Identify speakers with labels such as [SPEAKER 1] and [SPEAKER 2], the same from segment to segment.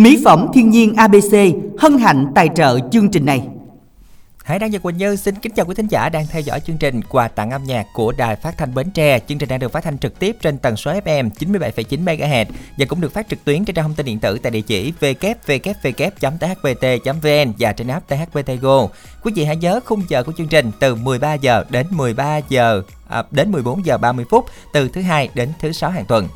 [SPEAKER 1] Mỹ phẩm thiên nhiên ABC hân hạnh tài trợ chương trình này.
[SPEAKER 2] Hải Đăng và Quỳnh Như xin kính chào quý thính giả đang theo dõi chương trình quà tặng âm nhạc của Đài Phát thanh Bến Tre. Chương trình đang được phát thanh trực tiếp trên tần số FM 97,9 MHz và cũng được phát trực tuyến trên trang thông tin điện tử tại địa chỉ www.thpt.vn và trên app THBT Go. Quý vị hãy nhớ khung giờ của chương trình từ 13 giờ đến 13 giờ à, đến 14 giờ 30 phút từ thứ hai đến thứ sáu hàng tuần.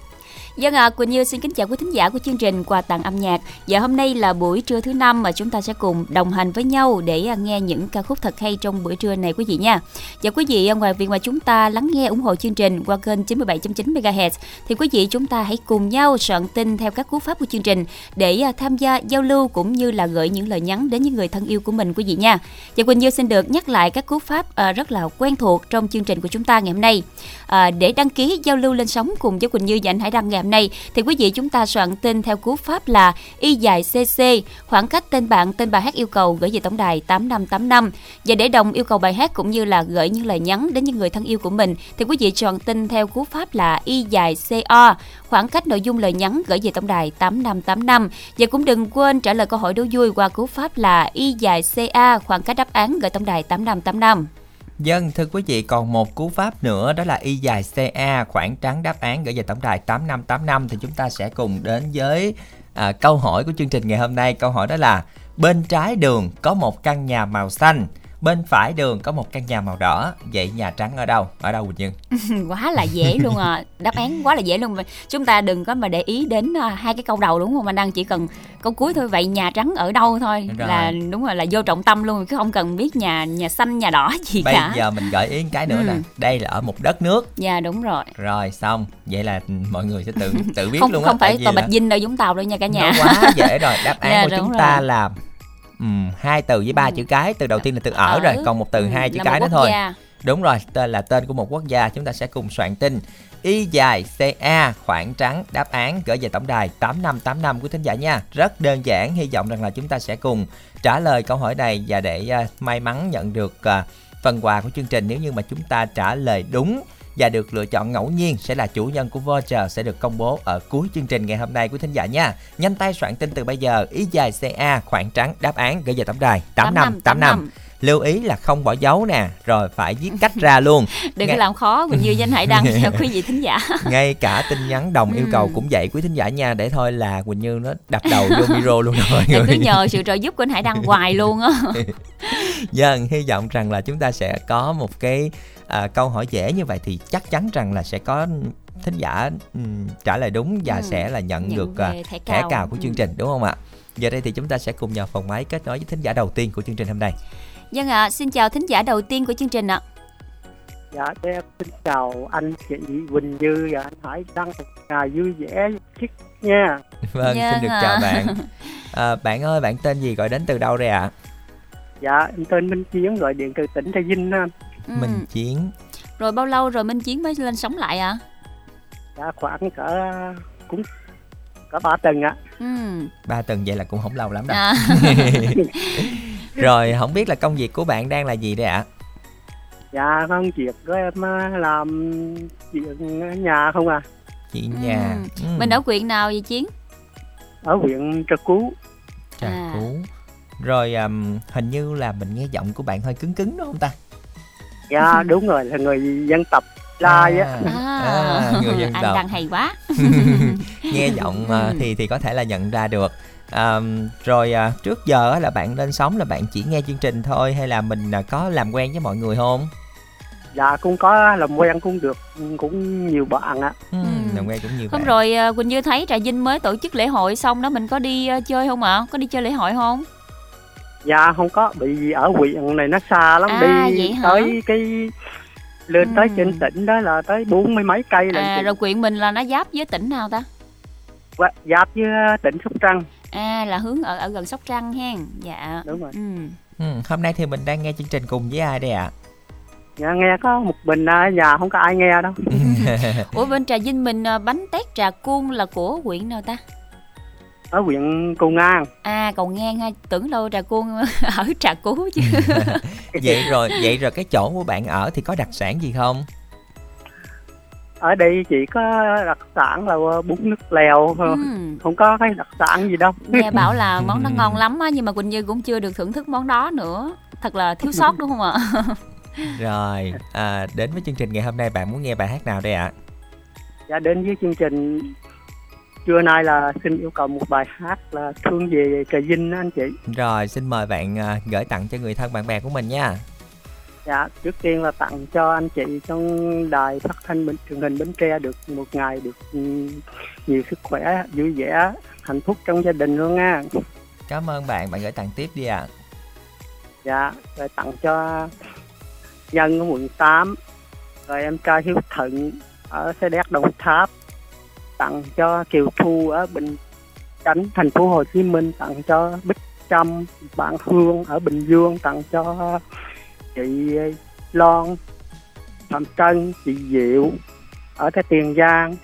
[SPEAKER 3] Dân ạ, à, Quỳnh Như xin kính chào quý thính giả của chương trình quà tặng âm nhạc. Và hôm nay là buổi trưa thứ năm mà chúng ta sẽ cùng đồng hành với nhau để à, nghe những ca khúc thật hay trong buổi trưa này quý vị nha. Và quý vị à, ngoài việc mà chúng ta lắng nghe ủng hộ chương trình qua kênh 97.9 MHz thì quý vị chúng ta hãy cùng nhau soạn tin theo các cú pháp của chương trình để à, tham gia giao lưu cũng như là gửi những lời nhắn đến những người thân yêu của mình quý vị nha. Và Quỳnh Như xin được nhắc lại các cú pháp rất là quen thuộc trong chương trình của chúng ta ngày hôm nay. À, để đăng ký giao lưu lên sóng cùng với Quỳnh Như và anh Hải Đăng ngày hôm nay, thì quý vị chúng ta soạn tin theo cú pháp là y dài cc khoảng cách tên bạn, tên bài hát yêu cầu gửi về tổng đài 8585 và để đồng yêu cầu bài hát cũng như là gửi những lời nhắn đến những người thân yêu của mình, thì quý vị soạn tin theo cú pháp là y dài co khoảng cách nội dung lời nhắn gửi về tổng đài 8585 và cũng đừng quên trả lời câu hỏi đố vui qua cú pháp là y dài ca khoảng cách đáp án gửi tổng đài 8585
[SPEAKER 2] Dân, thưa quý vị, còn một cú pháp nữa đó là y dài CA, khoảng trắng đáp án gửi về tổng đài 8585 thì chúng ta sẽ cùng đến với à, câu hỏi của chương trình ngày hôm nay. Câu hỏi đó là bên trái đường có một căn nhà màu xanh bên phải đường có một căn nhà màu đỏ vậy nhà trắng ở đâu? Ở đâu quỳnh
[SPEAKER 3] như? Quá là dễ luôn à. Đáp án quá là dễ luôn. Chúng ta đừng có mà để ý đến uh, hai cái câu đầu đúng không? Anh đăng chỉ cần câu cuối thôi vậy nhà trắng ở đâu thôi? Đúng là đúng rồi là vô trọng tâm luôn chứ không cần biết nhà nhà xanh nhà đỏ gì
[SPEAKER 2] bây
[SPEAKER 3] cả.
[SPEAKER 2] bây giờ mình gợi ý cái nữa ừ. nè đây là ở một đất nước.
[SPEAKER 3] Dạ đúng rồi.
[SPEAKER 2] Rồi xong. Vậy là mọi người sẽ tự tự biết
[SPEAKER 3] không,
[SPEAKER 2] luôn
[SPEAKER 3] á không phải tòa bạch dinh đâu vũng tàu đâu nha cả nhà.
[SPEAKER 2] Nó quá dễ rồi. Đáp án dạ, của chúng rồi. ta là ừ, hai từ với ba ừ. chữ cái từ đầu tiên là từ ở, ở rồi còn một từ ừ, hai chữ cái nữa thôi gia. đúng rồi tên là tên của một quốc gia chúng ta sẽ cùng soạn tin y dài ca khoảng trắng đáp án gửi về tổng đài 8585 của thính giả nha rất đơn giản hy vọng rằng là chúng ta sẽ cùng trả lời câu hỏi này và để uh, may mắn nhận được uh, phần quà của chương trình nếu như mà chúng ta trả lời đúng và được lựa chọn ngẫu nhiên sẽ là chủ nhân của voucher sẽ được công bố ở cuối chương trình ngày hôm nay của thính giả nha. Nhanh tay soạn tin từ bây giờ ý dài CA khoảng trắng đáp án gửi về tổng đài 8585 lưu ý là không bỏ dấu nè rồi phải viết cách ra luôn
[SPEAKER 3] đừng Ngay... có làm khó cũng như danh hải đăng cho quý vị thính giả
[SPEAKER 2] ngay cả tin nhắn đồng yêu cầu cũng vậy quý thính giả nha để thôi là quỳnh như nó đập đầu vô micro luôn rồi
[SPEAKER 3] cứ nhờ sự trợ giúp của anh hải đăng hoài luôn á
[SPEAKER 2] dân hy vọng rằng là chúng ta sẽ có một cái à, câu hỏi dễ như vậy thì chắc chắn rằng là sẽ có thính giả um, trả lời đúng và ừ, sẽ là nhận, nhận được uh, thẻ, cào. thẻ cào của ừ. chương trình đúng không ạ? Giờ đây thì chúng ta sẽ cùng nhờ phòng máy kết nối với thính giả đầu tiên của chương trình hôm nay.
[SPEAKER 3] Dân ạ, à, xin chào thính giả đầu tiên của chương trình ạ.
[SPEAKER 4] Dạ, em xin chào anh chị Quỳnh Như và anh Hải Đăng ngày vui vẻ chiếc nha.
[SPEAKER 2] Vâng, Dân xin được à. chào bạn. À, bạn ơi, bạn tên gì gọi đến từ đâu đây ạ? À?
[SPEAKER 4] Dạ, em tên Minh Chiến gọi điện từ tỉnh Trà Vinh.
[SPEAKER 2] Ừ. Minh Chiến.
[SPEAKER 3] Rồi bao lâu rồi Minh Chiến mới lên sống lại ạ? À?
[SPEAKER 4] Dạ, khoảng cỡ cũng có ba tuần ạ.
[SPEAKER 2] Ừ. Ba tuần vậy là cũng không lâu lắm đâu. À. rồi không biết là công việc của bạn đang là gì đây ạ?
[SPEAKER 4] Dạ công việc của em làm việc ở nhà không à.
[SPEAKER 2] Chuyện ừ. nhà.
[SPEAKER 3] Ừ. Mình ở huyện nào vậy Chiến?
[SPEAKER 4] Ở huyện Trà Cú.
[SPEAKER 2] Trà à. Cú. Rồi um, hình như là mình nghe giọng của bạn hơi cứng cứng đúng không ta?
[SPEAKER 4] Dạ đúng rồi là người dân tộc Lai
[SPEAKER 3] á. À, à, người dân tộc. Anh đang hay quá.
[SPEAKER 2] nghe giọng uh, thì thì có thể là nhận ra được à, rồi à, trước giờ là bạn lên sóng là bạn chỉ nghe chương trình thôi hay là mình à, có làm quen với mọi người không?
[SPEAKER 4] Dạ cũng có làm quen cũng được cũng nhiều bạn ạ
[SPEAKER 2] ừ, làm quen cũng nhiều
[SPEAKER 3] hôm bạn. rồi à, quỳnh như thấy trà vinh mới tổ chức lễ hội xong đó mình có đi uh, chơi không ạ? Có đi chơi lễ hội không?
[SPEAKER 4] Dạ không có bị ở huyện này nó xa lắm à, đi tới cái lên ừ. tới trên tỉnh đó là tới bốn mươi mấy cây
[SPEAKER 3] là à, rồi quyện mình là nó giáp với tỉnh nào ta?
[SPEAKER 4] Giáp với tỉnh sóc trăng
[SPEAKER 3] à là hướng ở ở gần sóc trăng hen. Dạ.
[SPEAKER 4] Đúng rồi. Ừ.
[SPEAKER 2] ừ. hôm nay thì mình đang nghe chương trình cùng với ai đây ạ? À?
[SPEAKER 4] dạ nghe có một mình ở nhà không có ai nghe đâu.
[SPEAKER 3] Ủa bên trà vinh mình à, bánh tét trà cuông là của huyện nào ta?
[SPEAKER 4] Ở huyện cầu ngang.
[SPEAKER 3] À cầu ngang ha tưởng đâu trà cuông ở trà cú chứ.
[SPEAKER 2] Vậy rồi vậy rồi cái chỗ của bạn ở thì có đặc sản gì không
[SPEAKER 4] ở đây chỉ có đặc sản là bún nước lèo ừ. không có cái đặc sản gì đâu.
[SPEAKER 3] Nghe bảo là món đó ngon lắm á nhưng mà quỳnh như cũng chưa được thưởng thức món đó nữa. Thật là thiếu sót đúng không ạ?
[SPEAKER 2] Rồi à, đến với chương trình ngày hôm nay bạn muốn nghe bài hát nào đây ạ?
[SPEAKER 4] Dạ đến với chương trình trưa nay là xin yêu cầu một bài hát là thương về trà vinh anh chị.
[SPEAKER 2] Rồi xin mời bạn à, gửi tặng cho người thân bạn bè của mình nha
[SPEAKER 4] dạ trước tiên là tặng cho anh chị trong đài phát thanh bình truyền hình bến tre được một ngày được ừ, nhiều sức khỏe vui vẻ hạnh phúc trong gia đình luôn nha.
[SPEAKER 2] Cảm ơn bạn bạn gửi tặng tiếp đi ạ. À.
[SPEAKER 4] dạ rồi tặng cho nhân ở quận 8 rồi em trai hiếu thận ở xe đéc đồng tháp. Tặng cho kiều thu ở bình chánh thành phố hồ chí minh. Tặng cho bích trâm bạn hương ở bình dương. Tặng cho chị ờ, Loan Phạm Trân chị Diệu ở cái Tiền Giang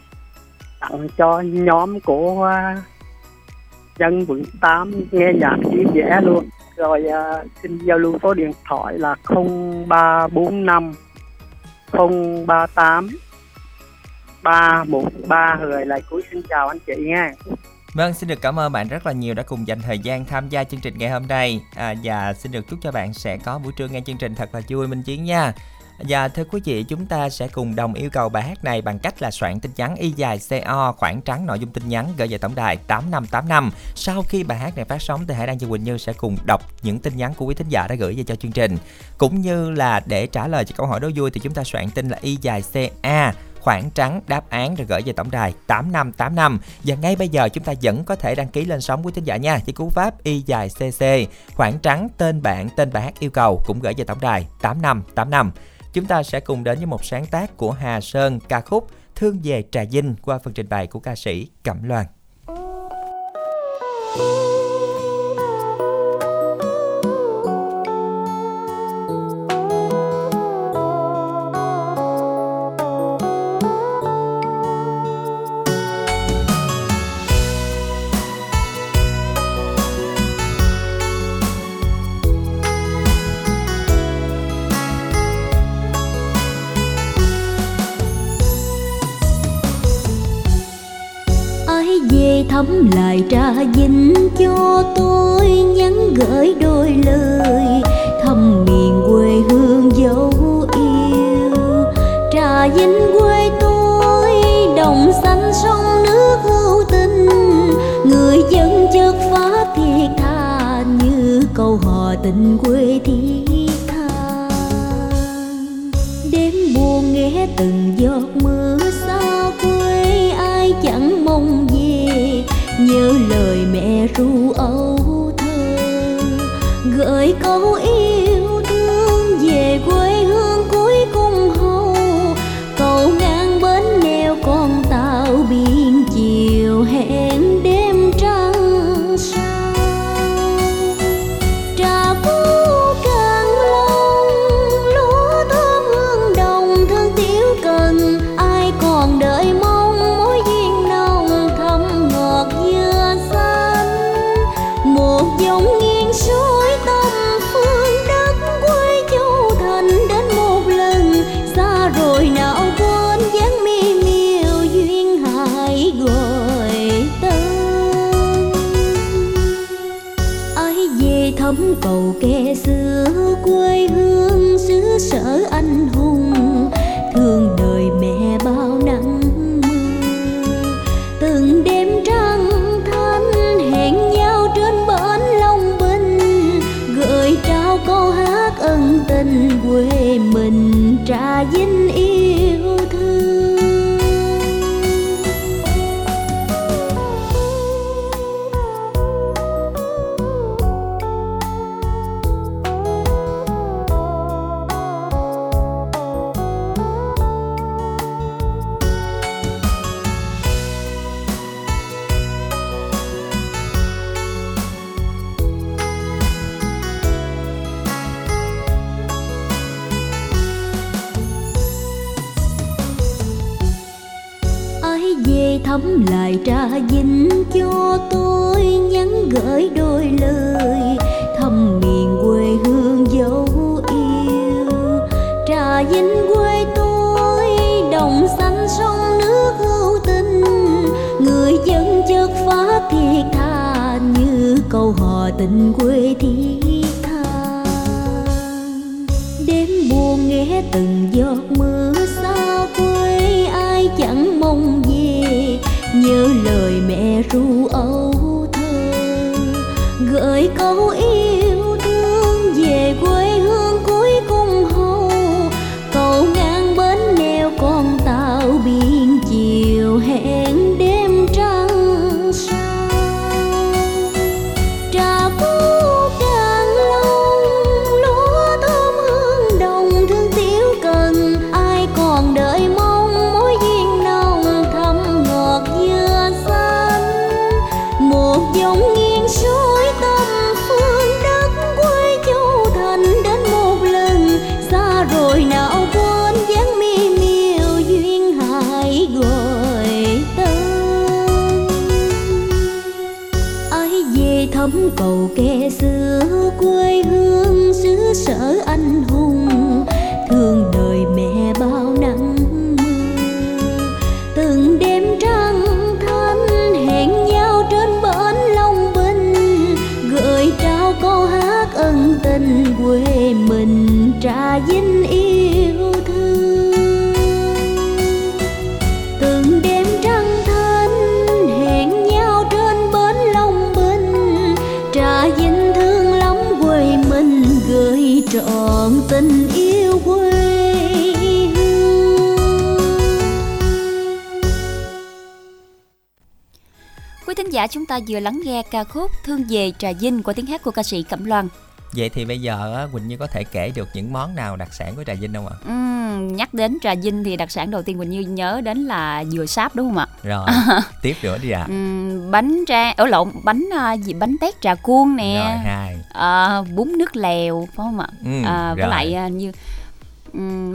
[SPEAKER 4] tặng cho nhóm của ờ, dân quận 8 nghe nhạc chia vẻ luôn. Rồi uh, xin giao lưu số điện thoại là 0345 038 313 rồi lại cuối xin chào anh chị nha.
[SPEAKER 2] Vâng, xin được cảm ơn bạn rất là nhiều đã cùng dành thời gian tham gia chương trình ngày hôm nay à, Và xin được chúc cho bạn sẽ có buổi trưa nghe chương trình thật là vui Minh Chiến nha và thưa quý vị, chúng ta sẽ cùng đồng yêu cầu bài hát này bằng cách là soạn tin nhắn y dài CO khoảng trắng nội dung tin nhắn gửi về tổng đài 8585. Sau khi bài hát này phát sóng thì Hải Đăng và Quỳnh Như sẽ cùng đọc những tin nhắn của quý thính giả đã gửi về cho chương trình. Cũng như là để trả lời cho câu hỏi đố vui thì chúng ta soạn tin là y dài CA khoảng trắng đáp án rồi gửi về tổng đài 8585 và ngay bây giờ chúng ta vẫn có thể đăng ký lên sóng của thính giả nha. Chỉ cú pháp y dài cc khoảng trắng tên bạn, tên bài hát yêu cầu cũng gửi về tổng đài 8585 chúng ta sẽ cùng đến với một sáng tác của Hà Sơn ca khúc Thương về Trà Vinh qua phần trình bày của ca sĩ Cẩm Loan.
[SPEAKER 5] Thắm lại dinh cho tôi nhắn gửi đôi lời, thăm miền quê hương dấu yêu. Trà dinh quê tôi, đồng xanh sông nước hữu tình. Người dân chất phát thiệt tha như câu hò tình quê thiết tha. Đêm buồn nghe từng giọt mưa ru âu thơ gợi câu yêu
[SPEAKER 3] giả chúng ta vừa lắng nghe ca khúc Thương về Trà Vinh của tiếng hát của ca sĩ Cẩm Loan.
[SPEAKER 2] Vậy thì bây giờ Quỳnh Như có thể kể được những món nào đặc sản của Trà Vinh không ạ?
[SPEAKER 3] Ừm, nhắc đến Trà Vinh thì đặc sản đầu tiên Quỳnh Như nhớ đến là dừa sáp đúng không ạ?
[SPEAKER 2] Rồi, tiếp nữa đi ạ.
[SPEAKER 3] Ừm, bánh tra, ở lộn bánh à, gì bánh tét trà cuông nè.
[SPEAKER 2] Rồi, hai.
[SPEAKER 3] À, bún nước lèo phải không ạ?
[SPEAKER 2] Ừ,
[SPEAKER 3] à, với
[SPEAKER 2] rồi.
[SPEAKER 3] lại à, như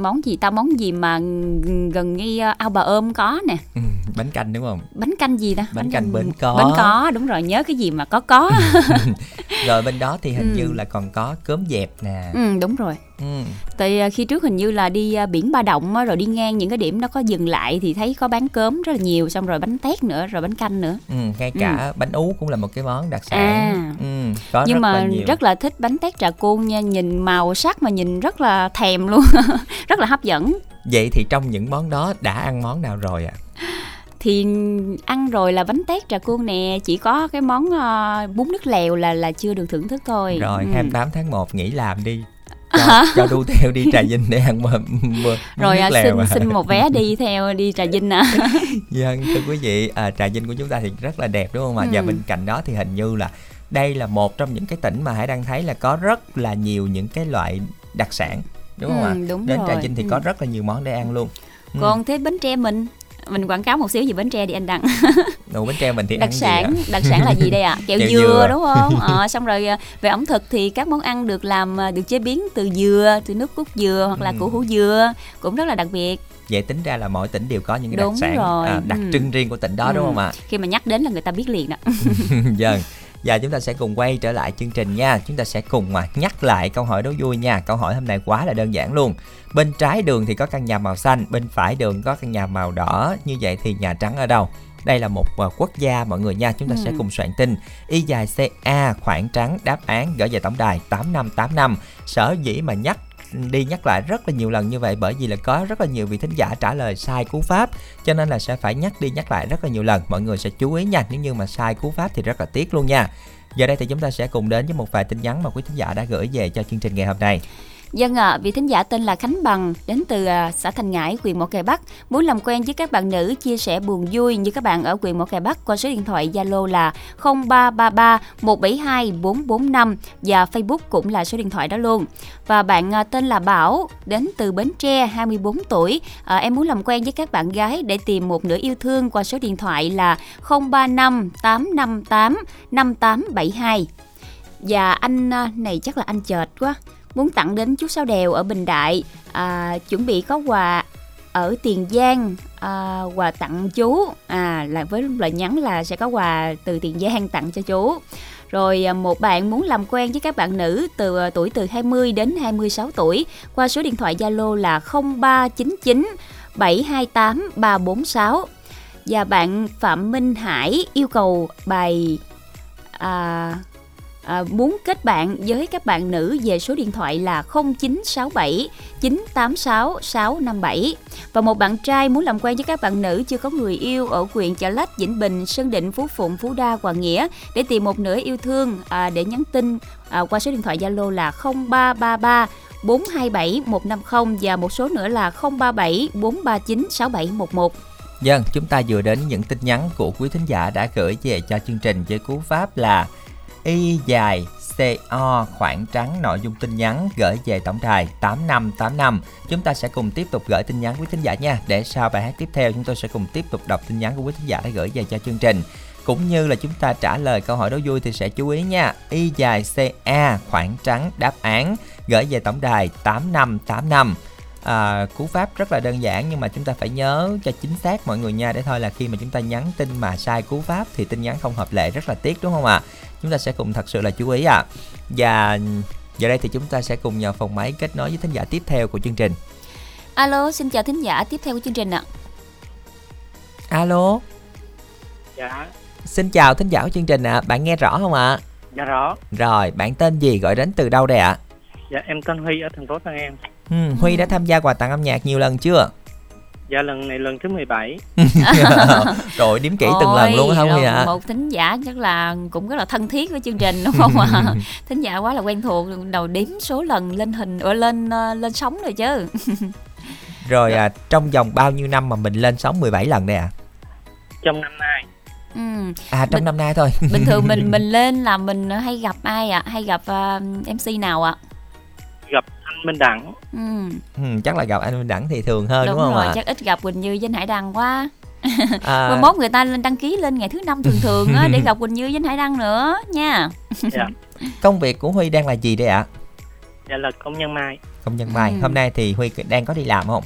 [SPEAKER 3] món gì ta món gì mà gần ngay à, ao bà ôm có nè
[SPEAKER 2] Ừ, bánh canh đúng không?
[SPEAKER 3] bánh canh gì ta
[SPEAKER 2] Bánh canh bến có.
[SPEAKER 3] bánh có đúng rồi nhớ cái gì mà có có
[SPEAKER 2] Rồi bên đó thì hình
[SPEAKER 3] Ừ.
[SPEAKER 2] như là còn có cơm dẹp nè.
[SPEAKER 3] ừ, đúng rồi
[SPEAKER 2] Ừ.
[SPEAKER 3] tại à, khi trước hình như là đi à, biển Ba Động rồi đi ngang những cái điểm đó có dừng lại thì thấy có bán cớm rất là nhiều xong rồi bánh tét nữa rồi bánh canh nữa
[SPEAKER 2] Ừ, ngay cả bánh ú cũng là một cái món đặc sản.
[SPEAKER 3] À.
[SPEAKER 2] Ừ, có
[SPEAKER 3] nhưng
[SPEAKER 2] rất
[SPEAKER 3] mà
[SPEAKER 2] là nhiều.
[SPEAKER 3] rất là thích bánh tét trà cuông nha nhìn màu sắc mà nhìn rất là thèm luôn rất là hấp dẫn
[SPEAKER 2] Vậy thì trong những món đó đã ăn món nào rồi ạ?
[SPEAKER 3] thì ăn rồi là bánh tét trà cuông nè chỉ có cái món ờ, bún nước lèo là là chưa được thưởng thức thôi
[SPEAKER 2] Rồi,
[SPEAKER 3] Ừ.
[SPEAKER 2] 28 tháng 1 nghỉ làm đi. Cho, cho đu theo đi Trà Vinh để ăn mơ, mơ,
[SPEAKER 3] rồi à, xin
[SPEAKER 2] à.
[SPEAKER 3] xin một vé đi theo đi trà vinh à
[SPEAKER 2] Vâng, thưa quý vị, à, Trà Vinh của chúng ta thì rất là đẹp đúng không ạ? Và
[SPEAKER 3] Ừ.
[SPEAKER 2] bên cạnh đó thì hình như là đây là một trong những cái tỉnh mà Hải đang thấy là có rất là nhiều những cái loại đặc sản đúng không
[SPEAKER 3] Ừ,
[SPEAKER 2] ạ?
[SPEAKER 3] đúng
[SPEAKER 2] Đến Trà
[SPEAKER 3] rồi.
[SPEAKER 2] Vinh thì
[SPEAKER 3] Ừ.
[SPEAKER 2] có rất là nhiều món để ăn luôn. Ừ.
[SPEAKER 3] còn thế bánh tre mình mình quảng cáo một xíu về bánh tre đi anh đặng
[SPEAKER 2] Đồ bánh tre mình thì
[SPEAKER 3] đặc sản đặc sản là gì đây ạ kẹo,
[SPEAKER 2] Kẹo
[SPEAKER 3] dừa,
[SPEAKER 2] dừa.
[SPEAKER 3] đúng không ờ, xong rồi à, về ẩm thực thì các món ăn được làm à, được chế biến từ dừa từ nước cốt dừa hoặc là
[SPEAKER 2] Ừ.
[SPEAKER 3] củ hủ dừa cũng rất là đặc biệt
[SPEAKER 2] Vậy tính ra là mỗi tỉnh đều có những cái đặc
[SPEAKER 3] Đúng
[SPEAKER 2] sản
[SPEAKER 3] rồi,
[SPEAKER 2] à, đặc
[SPEAKER 3] ừ.
[SPEAKER 2] trưng riêng của tỉnh đó đúng
[SPEAKER 3] Ừ.
[SPEAKER 2] không ạ?
[SPEAKER 3] khi mà nhắc đến là người ta biết liền đó
[SPEAKER 2] Vâng. Và chúng ta sẽ cùng quay trở lại chương trình nha. Chúng ta sẽ cùng mà nhắc lại câu hỏi đố vui nha. Câu hỏi hôm nay quá là đơn giản luôn. Bên trái đường thì có căn nhà màu xanh, bên phải đường có căn nhà màu đỏ. Như vậy thì nhà trắng ở đâu? Đây là một ờ, quốc gia mọi người nha. Chúng ta sẽ
[SPEAKER 3] Ừ.
[SPEAKER 2] cùng soạn tin. Y dài CA khoảng trắng đáp án gửi về tổng đài 8585. Sở dĩ mà nhắc đi nhắc lại rất là nhiều lần như vậy bởi vì là có rất là nhiều vị thính giả trả lời sai cú pháp cho nên là sẽ phải nhắc đi nhắc lại rất là nhiều lần mọi người sẽ chú ý nha nếu như mà sai cú pháp thì rất là tiếc luôn nha giờ đây thì chúng ta sẽ cùng đến với một vài tin nhắn mà quý thính giả đã gửi về cho chương trình ngày hôm nay
[SPEAKER 3] Dân ạ, vị thính giả tên là Khánh Bằng đến từ à, xã Thành Ngãi, huyện Mỏ Cày Bắc, muốn làm quen với các bạn nữ chia sẻ buồn vui như các bạn ở huyện Mỏ Cày Bắc qua số điện thoại Zalo là 0333 172 445 và Facebook cũng là số điện thoại đó luôn. Và bạn à, tên là Bảo đến từ Bến Tre, 24 tuổi. À, em muốn làm quen với các bạn gái để tìm một nửa yêu thương qua số điện thoại là 035 858 5872. Và anh à, này chắc là anh chợt quá muốn tặng đến chú Sao Đèo ở Bình Đại. À, chuẩn bị có quà ở Tiền Giang à, quà tặng chú. À là với lời nhắn là sẽ có quà từ Tiền Giang tặng cho chú. Rồi à, một bạn muốn làm quen với các bạn nữ từ à, tuổi từ 20 đến 26 tuổi qua số điện thoại Zalo là 0399 728 346 và bạn Phạm Minh Hải yêu cầu bài à, à, muốn kết bạn với các bạn nữ về số điện thoại là 0967 986 657 và một bạn trai muốn làm quen với các bạn nữ chưa có người yêu ở huyện Chợ Lách, Vĩnh Bình, Sơn Định, Phú Phụng, Phú Đa, Hoàng Nghĩa để tìm một nửa yêu thương à, để nhắn tin à, qua số điện thoại Zalo là 0333 427 150 và một số nữa là 037 439 6711.
[SPEAKER 2] Dân, chúng ta vừa đến những tin nhắn của quý thính giả đã gửi về cho chương trình với cú pháp là Y dài CO khoảng trắng nội dung tin nhắn gửi về tổng đài 8585. Chúng ta sẽ cùng tiếp tục gửi tin nhắn quý thính giả nha. Để sau bài hát tiếp theo chúng tôi sẽ cùng tiếp tục đọc tin nhắn của quý thính giả đã gửi về cho chương trình. Cũng như là chúng ta trả lời câu hỏi đố vui thì sẽ chú ý nha. Y dài CA khoảng trắng đáp án gửi về tổng đài 8585 à, cú pháp rất là đơn giản nhưng mà chúng ta phải nhớ cho chính xác mọi người nha để thôi là khi mà chúng ta nhắn tin mà sai cú pháp thì tin nhắn không hợp lệ rất là tiếc đúng không ạ à? Chúng ta sẽ cùng thật sự là chú ý ạ à. và giờ đây thì chúng ta sẽ cùng nhờ phòng máy kết nối với thính giả tiếp theo của chương trình
[SPEAKER 3] alo xin chào thính giả tiếp theo của chương trình ạ
[SPEAKER 2] alo
[SPEAKER 6] dạ
[SPEAKER 2] xin chào thính giả của chương trình ạ à. bạn nghe rõ không ạ à?
[SPEAKER 6] dạ rõ
[SPEAKER 2] rồi bạn tên gì gọi đến từ đâu đây ạ à?
[SPEAKER 6] dạ em tên huy ở thành phố tân an
[SPEAKER 2] ừ, huy đã tham gia quà tặng âm nhạc nhiều lần chưa
[SPEAKER 6] Dạ lần này lần thứ 17
[SPEAKER 2] Rồi đếm kỹ từng lần luôn không ạ? À?
[SPEAKER 3] Một thính giả chắc là cũng rất là thân thiết với chương trình đúng không ạ? À? thính giả quá là quen thuộc đầu đếm số lần lên hình ở lên ờ, lên sóng rồi chứ.
[SPEAKER 2] rồi à, trong vòng bao nhiêu năm mà mình lên sóng 17 lần đây ạ? À?
[SPEAKER 6] Trong năm nay.
[SPEAKER 2] Ừ. À trong mình, năm nay thôi.
[SPEAKER 3] bình thường mình mình lên là mình hay gặp ai ạ? À? Hay gặp uh, ờ, MC nào ạ? À?
[SPEAKER 6] Gặp anh Minh Đẳng.
[SPEAKER 2] Ừ. ừ chắc là gặp anh Minh Đẳng thì thường hơn đúng, đúng không
[SPEAKER 3] rồi, ạ? chắc ít gặp Quỳnh Như với Hải Đăng quá. À... Mà mốt người ta lên đăng ký lên ngày thứ năm thường thường á để gặp Quỳnh Như với Hải Đăng nữa nha.
[SPEAKER 2] Dạ. công việc của Huy đang là gì đây ạ?
[SPEAKER 6] Dạ là công nhân mai.
[SPEAKER 2] Công nhân mai. Ừ. hôm nay thì Huy đang có đi làm không?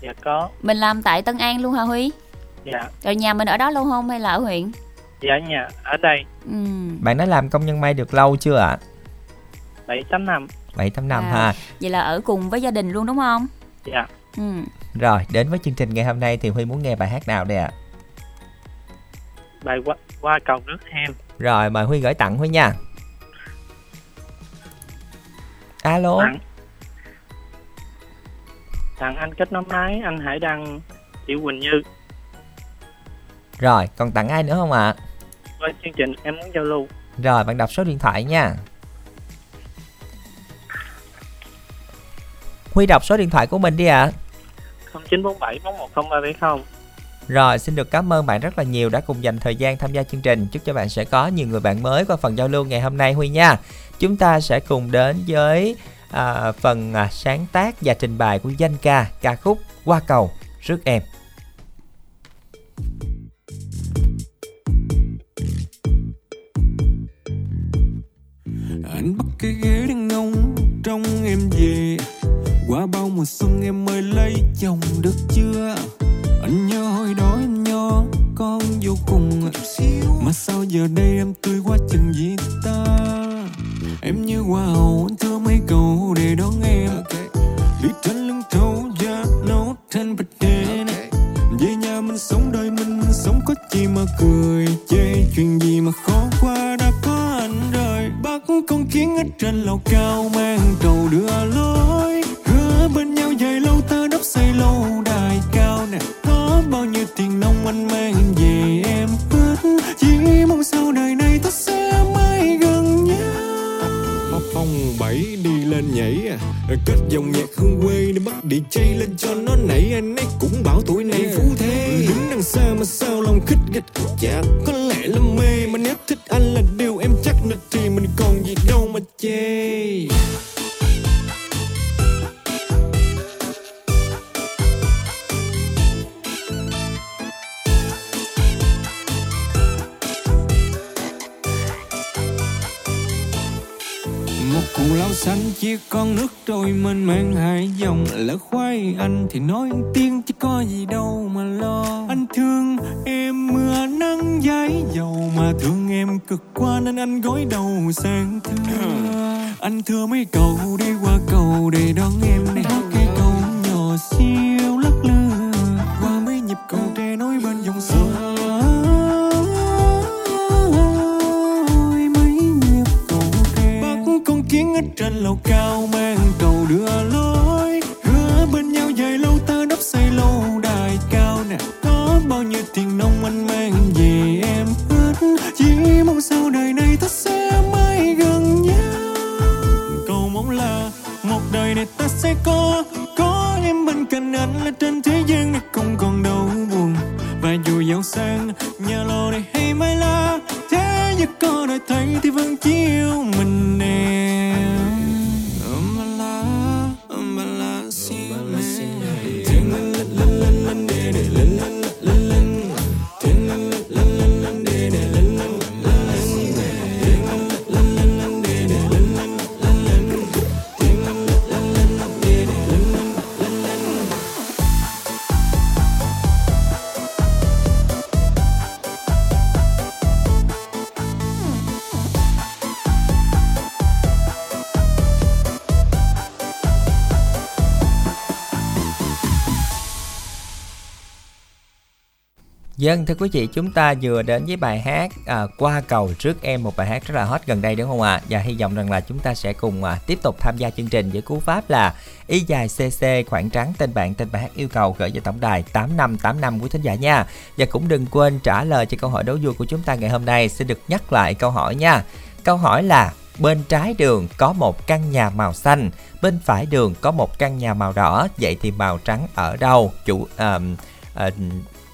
[SPEAKER 6] Dạ có.
[SPEAKER 3] Mình làm tại Tân An luôn hả Huy?
[SPEAKER 6] Dạ.
[SPEAKER 3] Rồi nhà mình ở đó luôn không hay là ở huyện?
[SPEAKER 6] Dạ nhà ở đây.
[SPEAKER 2] Ừ. bạn đã làm công nhân may được lâu chưa ạ?
[SPEAKER 6] Bảy tám năm
[SPEAKER 2] 7 8 năm à, ha.
[SPEAKER 3] Vậy là ở cùng với gia đình luôn đúng không?
[SPEAKER 6] Dạ.
[SPEAKER 2] Ừ. Rồi, đến với chương trình ngày hôm nay thì Huy muốn nghe bài hát nào đây ạ? À?
[SPEAKER 6] Bài qua, qua cầu nước em.
[SPEAKER 2] Rồi, mời Huy gửi tặng Huy nha. Alo. Tặng,
[SPEAKER 6] tặng anh kết nối máy, anh Hải Đăng, chị Quỳnh Như.
[SPEAKER 2] Rồi, còn tặng ai nữa không ạ? À?
[SPEAKER 6] Với chương trình em muốn giao lưu.
[SPEAKER 2] Rồi, bạn đọc số điện thoại nha. Huy đọc số điện thoại của mình đi ạ. À.
[SPEAKER 6] 0947 410370.
[SPEAKER 2] Rồi, xin được cảm ơn bạn rất là nhiều đã cùng dành thời gian tham gia chương trình. Chúc cho bạn sẽ có nhiều người bạn mới qua phần giao lưu ngày hôm nay Huy nha. Chúng ta sẽ cùng đến với à, phần à, sáng tác và trình bày của danh ca ca khúc Qua cầu rước em.
[SPEAKER 7] Anh bắt cái ghế đang ngông trong em về qua bao mùa xuân em mới lấy chồng được chưa? Anh nhớ hồi đó em nho con vô cùng mà sao giờ đây em tươi quá chừng gì ta? Em như hoa hậu, anh thưa mấy cầu để đón em. Đi trên lưng thấu da nấu trên bạch đen về nhà mình sống, đời mình mình sống, có chi mà cười, chê chuyện gì mà khó qua. Đã có anh rồi bắt con kiến ở trên lầu cao, mang trầu đưa lối xây lâu đài cao nè. Có bao nhiêu tiền nông anh mang về em hết chỉ mong sau đời này ta sẽ mãi gần nhau. Phong bảy đi lên nhảy à. Kết dòng nhạc hương quê để bắt đi chay lên cho nó nảy. Anh ấy cũng bảo tuổi này phú thế. Đứng đằng xa mà sao lòng khích gịch chắc có lẽ là mê mà nếu thích anh là điều em chắc nữa thì mình còn gì đâu mà chê Cụ lao xanh chia con nước trôi mênh mang hai dòng. Lỡ khoai anh thì nói tiếng chứ có gì đâu mà lo. Anh thương em mưa nắng giấy dầu Mà thương em cực quá nên anh gối đầu sang thưa Anh thưa mấy cầu đi qua cầu để đón em. Này Cây cầu nhỏ siêu lắc lư. Qua mấy nhịp cầu tre nối bên
[SPEAKER 8] trên lầu cao mang
[SPEAKER 2] Dân thưa quý vị, chúng ta vừa đến với bài hát à, Qua cầu trước em một bài hát rất là hot gần đây đúng không ạ? Và hy vọng rằng là chúng ta sẽ cùng à, tiếp tục tham gia chương trình với cú pháp là Y dài CC khoảng trắng tên bạn tên bài hát yêu cầu gửi về tổng đài 8585 quý thính giả nha. Và cũng đừng quên trả lời cho câu hỏi đố vui của chúng ta ngày hôm nay. Xin được nhắc lại câu hỏi nha. Câu hỏi là bên trái đường có một căn nhà màu xanh, bên phải đường có một căn nhà màu đỏ, vậy thì màu trắng ở đâu? Chủ à,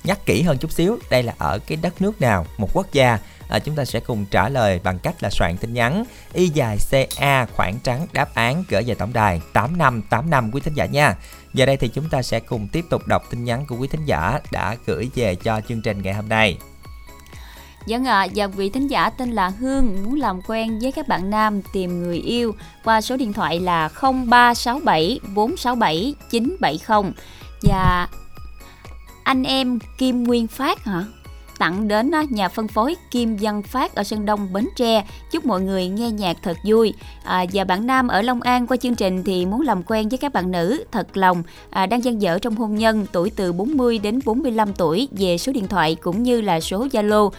[SPEAKER 2] nhắc kỹ hơn chút xíu đây là ở cái đất nước nào một quốc gia. À, chúng ta sẽ cùng trả lời bằng cách là soạn tin nhắn. Y dài ca khoảng trắng đáp án gửi về tổng đài 8585 quý thính giả nha. Giờ đây thì chúng ta sẽ cùng tiếp tục đọc tin nhắn của quý thính giả đã gửi về cho chương trình ngày hôm nay.
[SPEAKER 3] Vâng ạ, à, và vị thính giả tên là Hương muốn làm quen với các bạn nam tìm người yêu qua số điện thoại là 0367 467 970 và anh em Kim Nguyên Phát hả? Tặng đến nhà phân phối Kim Văn Phát ở Sơn Đông, Bến Tre. Chúc mọi người nghe nhạc thật vui. À, và bạn nam ở Long An qua chương trình thì muốn làm quen với các bạn nữ thật lòng à, đang dang dở trong hôn nhân tuổi từ 40 đến 45 tuổi về số điện thoại cũng như là số Zalo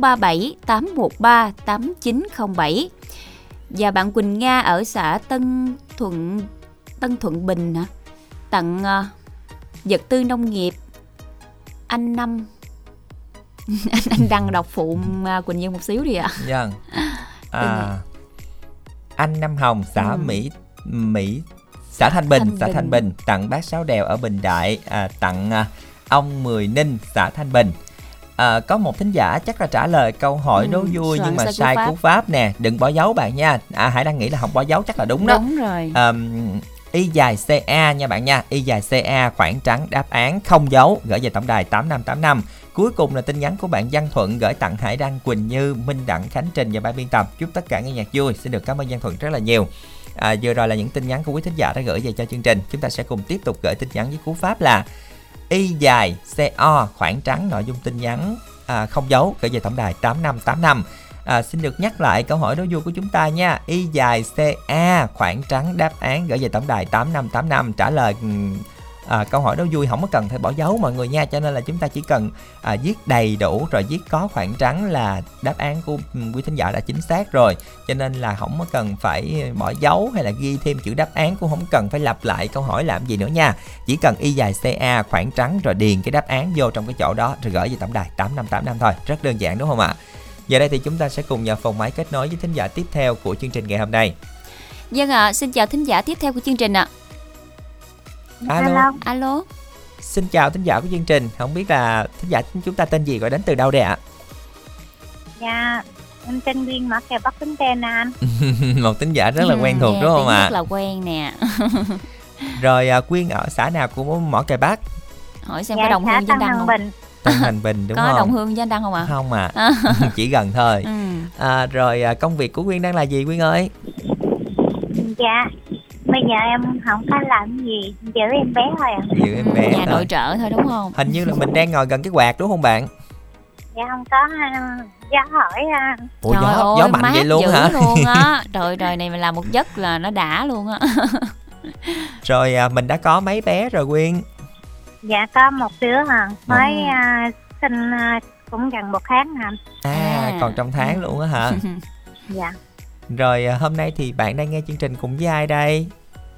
[SPEAKER 3] 037 813 8907. Và bạn Quỳnh Nga ở xã Tân Thuận Tân Thuận Bình hả? Tặng uh, vật tư nông nghiệp anh năm. Anh, anh đăng đọc phụ quỳnh như một xíu đi ạ.
[SPEAKER 2] Vâng à, anh năm hồng xã ừ. mỹ mỹ xã thanh bình thanh xã bình. thanh bình. Tặng bác sáu đèo ở bình đại à, tặng à, ông mười ninh xã thanh bình. À, có một thính giả chắc là trả lời câu hỏi ừ, đố vui nhưng mà sai cú pháp. nè đừng bỏ dấu bạn nha. À hải đang nghĩ là không bỏ dấu chắc là đúng đó.
[SPEAKER 3] Đúng rồi.
[SPEAKER 2] À, Y dài CA nha bạn nha. Y dài CA khoảng trắng đáp án không dấu gửi về tổng đài 8585 Cuối cùng là tin nhắn của bạn Văn Thuận gửi tặng Hải Đăng Quỳnh Như Minh Đặng Khánh Trình và ban biên tập. Chúc tất cả nghe nhạc vui. Xin được cảm ơn Văn Thuận rất là nhiều. À, vừa rồi là những tin nhắn của quý thính giả đã gửi về cho chương trình. Chúng ta sẽ cùng tiếp tục gửi tin nhắn với cú pháp là Y dài CO khoảng trắng nội dung tin nhắn à, không dấu gửi về tổng đài 8585 À, xin được nhắc lại câu hỏi đố vui của chúng ta nha. Y dài CA khoảng trắng đáp án gửi về tổng đài 8585 trả lời ừ, à, câu hỏi đố vui không có cần phải bỏ dấu mọi người nha cho nên là chúng ta chỉ cần à, viết đầy đủ rồi viết có khoảng trắng là đáp án của ừ, quý thính giả đã chính xác rồi. Cho nên là không có cần phải bỏ dấu hay là ghi thêm chữ đáp án cũng không cần phải lặp lại câu hỏi làm gì nữa nha. Chỉ cần y dài ca khoảng trắng rồi điền cái đáp án vô trong cái chỗ đó rồi gửi về tổng đài 8585 thôi. Rất đơn giản đúng không ạ? Giờ đây thì chúng ta sẽ cùng vào phòng máy kết nối với thính giả tiếp theo của chương trình ngày hôm nay.
[SPEAKER 3] Vâng ạ, à, xin chào thính giả tiếp theo của chương trình ạ.
[SPEAKER 2] À. Alo.
[SPEAKER 3] Alo.
[SPEAKER 2] Xin chào thính giả của chương trình, không biết là thính giả chúng ta tên gì gọi đến từ đâu đây ạ?
[SPEAKER 9] Dạ, em tên Nguyên Mỏ Kè Bắc Tre nè anh.
[SPEAKER 2] Một thính giả rất là quen thuộc
[SPEAKER 3] ừ,
[SPEAKER 2] đúng không ạ?
[SPEAKER 3] Rất là quen nè.
[SPEAKER 2] Rồi Quyên ở xã nào của Mỏ Kè Bắc?
[SPEAKER 3] Hỏi xem dạ, có đồng hương trên đăng không?
[SPEAKER 9] Bình.
[SPEAKER 2] Tân Thành Bình đúng
[SPEAKER 3] có
[SPEAKER 2] không?
[SPEAKER 3] Có đồng hương với anh Đăng không ạ? À?
[SPEAKER 2] Không ạ, à. chỉ gần thôi. Ừ. À, rồi công việc của Quyên đang là gì Quyên ơi?
[SPEAKER 9] Dạ, bây giờ em không có làm gì, giữ em bé thôi ạ. À.
[SPEAKER 2] Giữ em bé
[SPEAKER 3] Nhà thôi. nội trợ thôi đúng không?
[SPEAKER 2] Hình như là mình đang ngồi gần cái quạt đúng không bạn?
[SPEAKER 9] Dạ không có, gió hỏi
[SPEAKER 2] Ủa, gió, ơi, gió mạnh vậy luôn hả?
[SPEAKER 3] luôn á. Trời trời này mình làm một giấc là nó đã luôn á.
[SPEAKER 2] rồi mình đã có mấy bé rồi Quyên?
[SPEAKER 9] Dạ có một đứa hả, mới ừ. uh, sinh uh, cũng gần một tháng hả.
[SPEAKER 2] À, à, còn trong tháng luôn á hả?
[SPEAKER 9] dạ.
[SPEAKER 2] rồi à, hôm nay thì bạn đang nghe chương trình cùng với ai đây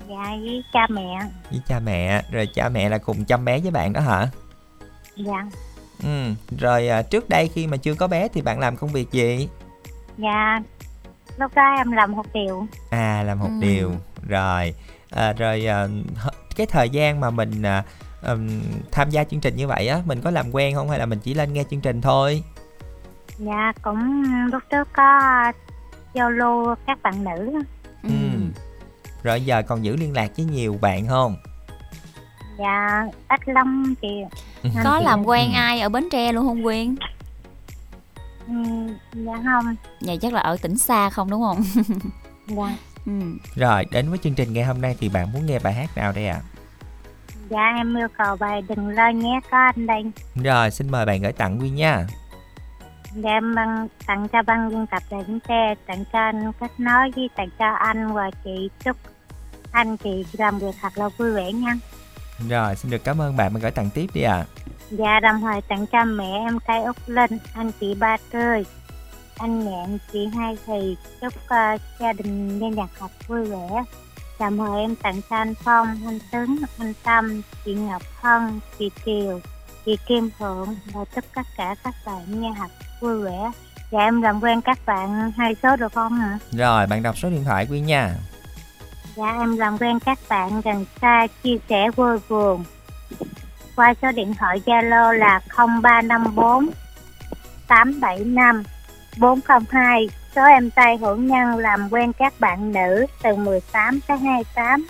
[SPEAKER 9] dạ với cha mẹ
[SPEAKER 2] với cha mẹ rồi cha mẹ là cùng chăm bé với bạn đó hả
[SPEAKER 9] dạ
[SPEAKER 2] ừ rồi à, trước đây khi mà chưa có bé thì bạn làm công việc gì
[SPEAKER 9] dạ lúc đó em làm một điều
[SPEAKER 2] à làm một
[SPEAKER 3] Ừ.
[SPEAKER 2] điều rồi à, rồi à, cái thời gian mà mình à, ừm, tham gia chương trình như vậy á mình có làm quen không hay là mình chỉ lên nghe chương trình thôi?
[SPEAKER 9] Dạ cũng lúc trước có giao lưu các bạn nữ
[SPEAKER 3] Ừ.
[SPEAKER 2] Ừ. rồi giờ còn giữ liên lạc với nhiều bạn không?
[SPEAKER 9] Dạ ít lắm chị.
[SPEAKER 3] Có làm quen
[SPEAKER 2] Ừ.
[SPEAKER 3] ai ở bến tre luôn không quyên?
[SPEAKER 9] Ừ, dạ không.
[SPEAKER 3] Vậy chắc là ở tỉnh xa không đúng không?
[SPEAKER 9] Dạ.
[SPEAKER 3] Ừ.
[SPEAKER 2] rồi đến với chương trình ngày hôm nay thì bạn muốn nghe bài hát nào đây ạ
[SPEAKER 9] dạ em yêu cầu bài đừng lo nhé có anh đây.
[SPEAKER 2] Rồi xin mời bạn gửi tặng Quyên nha.
[SPEAKER 9] Dạ em băng, tặng cho băng biên tập đài bến tre tặng cho anh kết nối với tặng cho anh và chị chúc anh chị làm việc thật là vui vẻ nha.
[SPEAKER 2] Rồi xin được cảm ơn bạn bạn gửi tặng tiếp đi ạ.
[SPEAKER 9] Dạ đồng thời tặng cho mẹ em cây Úc Linh, anh chị Ba Tươi, anh Nhạn, chị Hai Thì, chúc uh, gia đình nghe nhạc học vui vẻ. Đồng thời em tặng cho anh Phong, anh Tuấn, anh Tâm, chị Ngọc Hân, chị Kiều, chị Kim Phượng và tất tất cả các bạn nghe học vui vẻ. Dạ em làm quen các bạn hai số được không hả?
[SPEAKER 2] rồi bạn đọc số điện thoại Quyên nha
[SPEAKER 9] Dạ em làm quen các bạn gần xa chia sẻ vui buồn qua số điện thoại Zalo là 0354 875 402 số em tay hữu nhân làm quen các bạn nữ từ 18 tới 28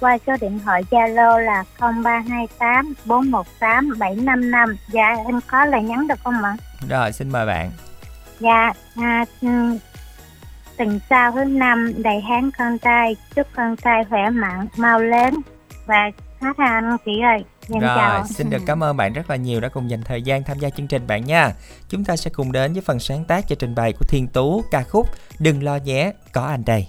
[SPEAKER 9] qua số điện thoại Zalo là 0328 418 755 dạ em có lời nhắn được không ạ?
[SPEAKER 2] rồi xin mời bạn
[SPEAKER 9] Dạ, à, ừm, từng sao thứ năm đầy hán con trai, chúc con trai khỏe mạnh, mau lớn và hát anh chị ơi. Em
[SPEAKER 2] Rồi,
[SPEAKER 9] chào.
[SPEAKER 2] xin được cảm ơn bạn rất là nhiều đã cùng dành thời gian tham gia chương trình bạn nha. Chúng ta sẽ cùng đến với phần sáng tác cho trình bày của Thiên Tú ca khúc Đừng lo nhé, có anh đây.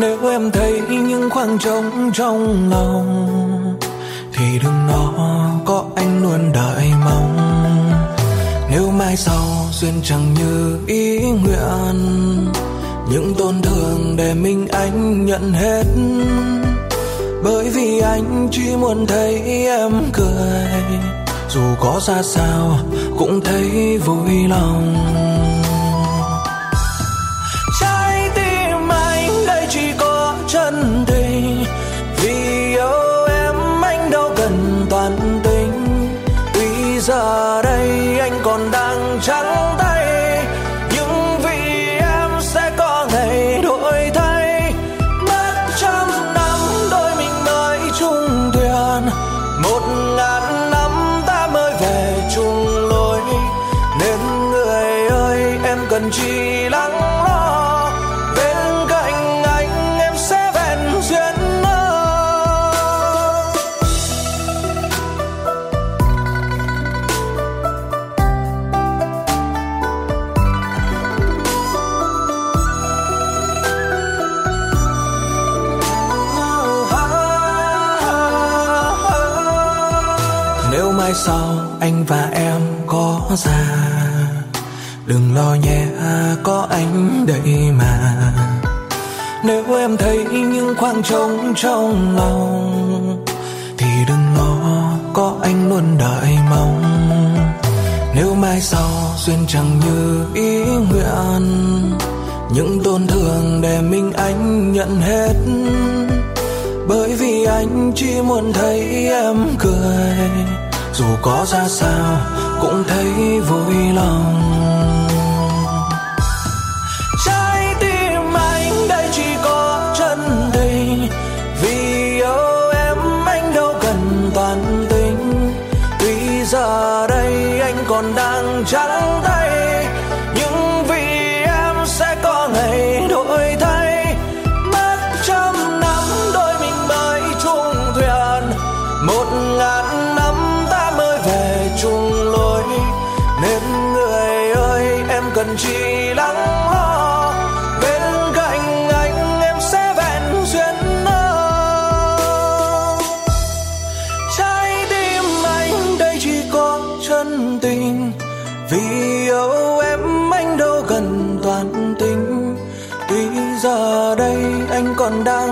[SPEAKER 8] Nếu em thấy những khoảng trống trong lòng, thì đừng nói có anh luôn đợi mong. Nếu mai sau duyên chẳng như ý nguyện, những tổn thương để mình anh nhận hết. Bởi vì anh chỉ muốn thấy em cười, dù có ra sao cũng thấy vui lòng. Giờ đây anh còn đang trắng anh và em có già. Đừng lo nhé, có anh đây mà. Nếu em thấy những khoảng trống trong lòng, thì đừng lo, có anh luôn đợi mong. Nếu mai sau duyên chẳng như ý nguyện, những tổn thương để mình anh nhận hết. Bởi vì anh chỉ muốn thấy em cười dù có ra sao cũng thấy vui lòng. Anh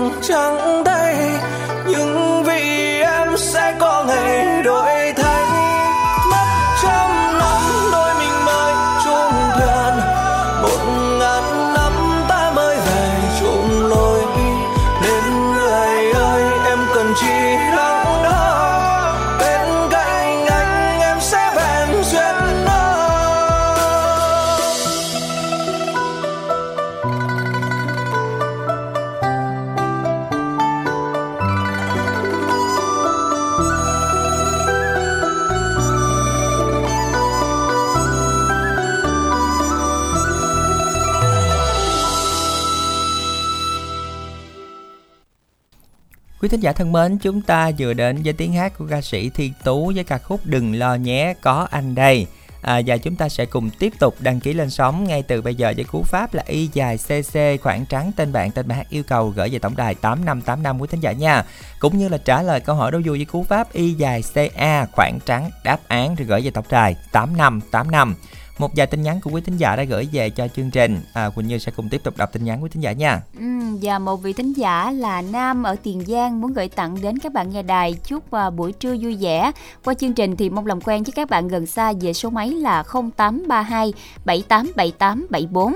[SPEAKER 2] Quý thính giả thân mến, chúng ta vừa đến với tiếng hát của ca sĩ Thi Tú với ca khúc Đừng lo nhé, có anh đây. À, và chúng ta sẽ cùng tiếp tục đăng ký lên sóng ngay từ bây giờ với cú pháp là y dài cc khoảng trắng tên bạn tên bài hát yêu cầu gửi về tổng đài 8585 quý thính giả nha. Cũng như là trả lời câu hỏi đố vui với cú pháp y dài ca khoảng trắng đáp án rồi gửi về tổng đài 8585. Một vài tin nhắn của quý thính giả đã gửi về cho chương trình. À, Quỳnh Như sẽ cùng tiếp tục đọc tin nhắn quý thính giả nha.
[SPEAKER 3] Ừ, và một vị thính giả là Nam ở Tiền Giang muốn gửi tặng đến các bạn nghe đài chúc và buổi trưa vui vẻ. Qua chương trình thì mong làm quen với các bạn gần xa về số máy là 0832 787874.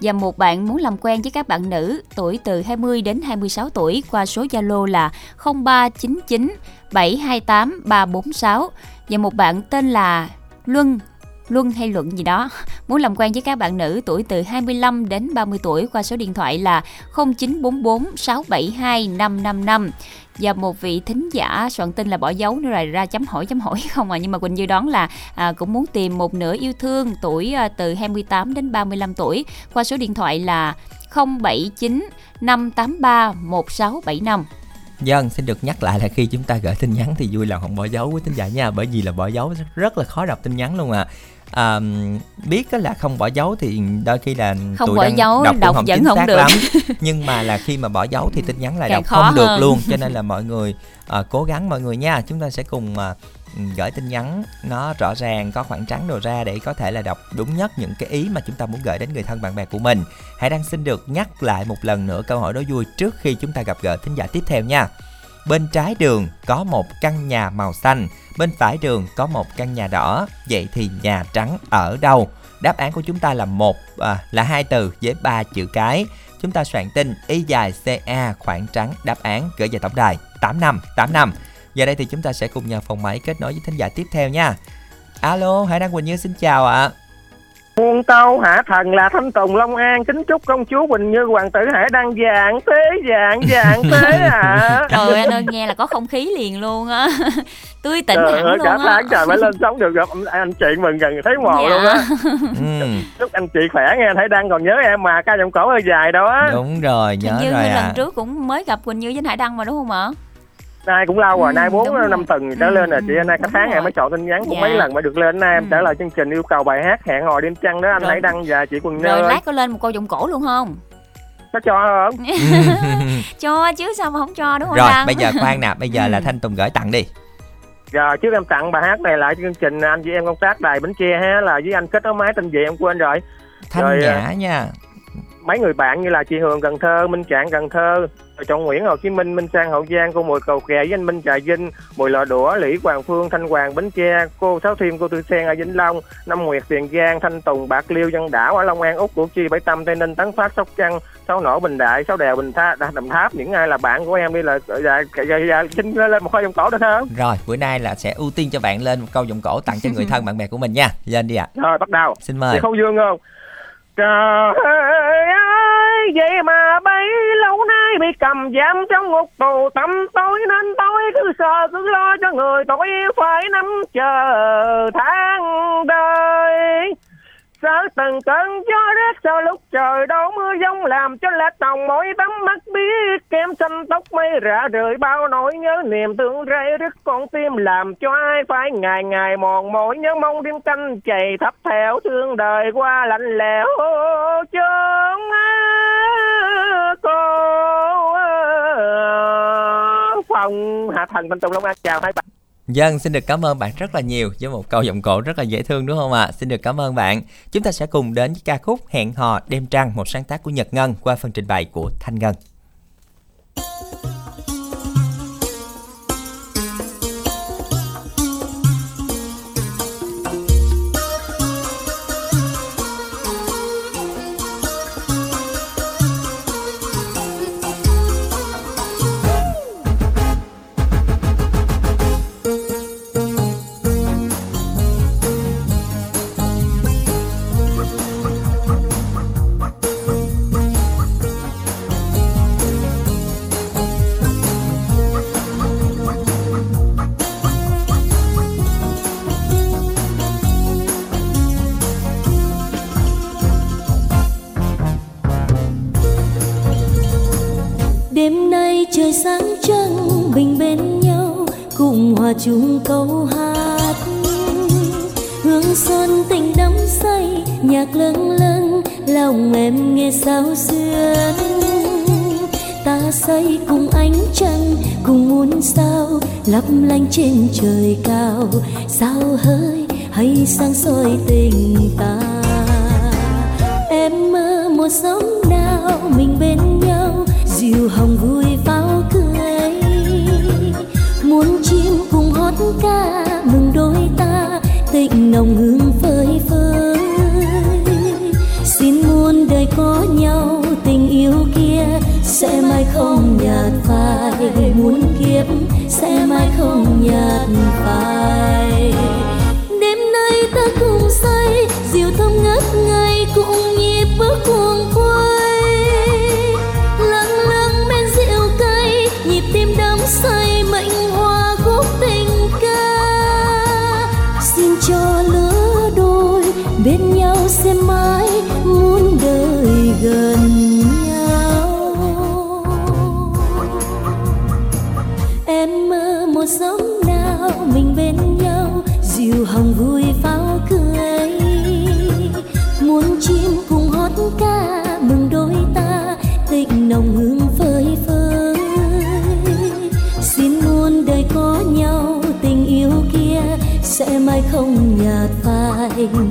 [SPEAKER 3] Và một bạn muốn làm quen với các bạn nữ tuổi từ 20 đến 26 tuổi qua số Zalo là 0399 728 346. Và một bạn tên là Luân Luân hay Luận gì đó. Muốn làm quen với các bạn nữ tuổi từ 25 đến 30 tuổi qua số điện thoại là 0944 672 555 và một vị thính giả soạn tin là bỏ dấu nữa rồi ra chấm hỏi chấm hỏi không à. Nhưng mà Quỳnh Như đoán là à, cũng muốn tìm một nửa yêu thương tuổi à, từ 28 đến 35 tuổi qua số điện thoại là 079 583 1675
[SPEAKER 2] Dân xin được nhắc lại là khi chúng ta gửi tin nhắn thì vui lòng không bỏ dấu với tin giả nha. Bởi vì là bỏ dấu rất là khó đọc tin nhắn luôn à. À, biết là không bỏ dấu thì đôi khi là
[SPEAKER 3] không
[SPEAKER 2] tụi
[SPEAKER 3] bỏ
[SPEAKER 2] đang
[SPEAKER 3] dấu
[SPEAKER 2] đọc,
[SPEAKER 3] đọc
[SPEAKER 2] không
[SPEAKER 3] vẫn
[SPEAKER 2] chính
[SPEAKER 3] không
[SPEAKER 2] xác
[SPEAKER 3] được.
[SPEAKER 2] lắm. Nhưng mà là khi mà bỏ dấu thì tin nhắn lại
[SPEAKER 3] Càng
[SPEAKER 2] đọc không được
[SPEAKER 3] hơn.
[SPEAKER 2] luôn. Cho nên là mọi người à, cố gắng mọi người nha. Chúng ta sẽ cùng à, gửi tin nhắn nó rõ ràng có khoảng trắng đồ ra để có thể là đọc đúng nhất những cái ý mà chúng ta muốn gửi đến người thân bạn bè của mình. Hãy đăng xin được nhắc lại một lần nữa câu hỏi đó vui trước khi chúng ta gặp gỡ thính giả tiếp theo nha bên trái đường có một căn nhà màu xanh bên phải đường có một căn nhà đỏ. Vậy thì nhà trắng ở đâu? Đáp án của chúng ta là một à, là hai từ với ba chữ cái. Chúng ta soạn tin y dài ca khoảng trắng. Đáp án gửi về tổng đài 8585 giờ đây thì chúng ta sẽ cùng nhờ phòng máy kết nối với thính giả tiếp theo nha. Alo hải đăng quỳnh như xin chào ạ.
[SPEAKER 4] Muôn tâu hạ thần là Thanh Tùng Long An Kính chúc công chúa Quỳnh Như hoàng tử Hải đăng dạng thế dạng dạng thế à.
[SPEAKER 3] Trời ơi, anh ơi nghe là có không khí liền luôn á. Tươi tỉnh
[SPEAKER 4] Trời
[SPEAKER 3] hẳn
[SPEAKER 4] ơi
[SPEAKER 3] luôn
[SPEAKER 4] cả
[SPEAKER 3] á.
[SPEAKER 4] tháng trời mới lên sóng được gặp anh, chị mừng gần thấy mồ
[SPEAKER 3] Dạ.
[SPEAKER 4] luôn á.
[SPEAKER 2] Ừ,
[SPEAKER 4] Chúc anh chị khỏe nghe Hải đăng còn nhớ em mà ca giọng cổ hơi dài đó.
[SPEAKER 2] Đúng rồi nhớ
[SPEAKER 3] như
[SPEAKER 2] rồi
[SPEAKER 3] lần
[SPEAKER 2] à.
[SPEAKER 3] trước cũng mới gặp Quỳnh Như với Hải Đăng mà đúng không ạ?
[SPEAKER 4] Nay cũng lâu rồi
[SPEAKER 3] Ừ,
[SPEAKER 4] nay bốn
[SPEAKER 3] rồi.
[SPEAKER 4] năm tuần trở
[SPEAKER 3] Ừ,
[SPEAKER 4] lên rồi chị
[SPEAKER 3] ừ,
[SPEAKER 4] nay cả tháng
[SPEAKER 3] rồi.
[SPEAKER 4] em mới chọn tin nhắn cũng
[SPEAKER 3] Dạ.
[SPEAKER 4] mấy lần mới được lên nay em
[SPEAKER 3] Ừ.
[SPEAKER 4] trả lời chương trình yêu cầu bài hát hẹn hò đêm trăng đó anh
[SPEAKER 3] Rồi.
[SPEAKER 4] Hải đăng và chị Quỳnh
[SPEAKER 3] Rồi lát có lên một câu giọng cổ luôn không?
[SPEAKER 4] có cho không
[SPEAKER 3] cho chứ sao mà không cho đúng không
[SPEAKER 2] rồi
[SPEAKER 3] Đăng?
[SPEAKER 2] bây giờ khoan nè bây giờ là
[SPEAKER 3] Ừ.
[SPEAKER 2] thanh tùng gửi tặng đi
[SPEAKER 4] Giờ trước em tặng bài hát này lại chương trình anh chị em công tác đài Bến Tre ha là với anh kết nối máy tên gì em quên rồi
[SPEAKER 2] thanh
[SPEAKER 4] Rồi,
[SPEAKER 2] nhã nha
[SPEAKER 4] mấy người bạn như là chị Hường Cần Thơ, Minh Trạng Cần Thơ,
[SPEAKER 10] chọn Nguyễn Hồ Chí Minh, Minh Sang Hậu Giang, cô Mùi Cầu Kè với anh Minh Trà Vinh, Mùi Lò Đũa, Lý Hoàng Phương, Thanh Hoàng, Bến Tre, cô Sáu Thiên, cô Tư Sen ở Vĩnh Long, Năm Nguyệt, Tiền Giang, Thanh Tùng, Bạc Liêu, Dân Đảo ở Long An, Úc, Củ Chi, Bảy Tâm, Tây Ninh, Tấn Phát, Sóc Trăng, Sáu Nổ, Bình Đại, Sáu Đèo, Bình Tha, Đồng Tháp, những ai là bạn của em đi là dạ, dạ, dạ, xin lên một khóa giọng cổ được không?
[SPEAKER 2] Rồi, bữa nay là sẽ ưu tiên cho bạn lên một câu giọng cổ tặng cho người thân bạn bè của mình nha. Lên đi ạ.
[SPEAKER 10] À. Rồi, bắt đầu.
[SPEAKER 2] Xin mời.
[SPEAKER 10] Khâu Dương không? Trời ơi, vậy mà bấy lâu nay bị cầm giam trong ngục tù tâm tối nên tôi cứ sợ cứ lo cho người tôi phải nắm chờ tháng đời. Sợ từng cơn gió rét sợ lúc trời đổ mưa giông làm cho lá tòng mỗi tấm mắt biết. Kem xanh tóc mây rã rời bao nỗi nhớ niềm thương rây rứt. Con tim làm cho ai phải ngày ngày mòn mỏi nhớ mong đêm canh chày thấp theo thương đời qua lạnh lẽo. Chốn cô phòng hạ thần thanh tùng long an. Chào hai bạn.
[SPEAKER 2] Dân xin được cảm ơn bạn rất là nhiều với một câu giọng cổ rất là dễ thương, đúng không ạ? À? Xin được cảm ơn bạn. Chúng ta sẽ cùng đến với ca khúc Hẹn hò đêm trăng, một sáng tác của Nhật Ngân qua phần trình bày của Thanh Ngân.
[SPEAKER 5] Chung câu hát. Hương xuân tình đắm say, nhạc lâng lâng, lòng em nghe sao xuyên ta say cùng ánh trăng, cùng muôn sao, lấp lánh trên trời cao. Sao hơi hay sáng soi tình ta? Em mơ một sớm nào, mình bên nhau dịu hồng vui pháo cười. Hát ca mừng đôi ta, tình nồng hương phơi phới. Xin muôn đời có nhau, tình yêu kia sẽ mãi không nhạt phai. Muốn kiếp sẽ mãi không nhạt phai.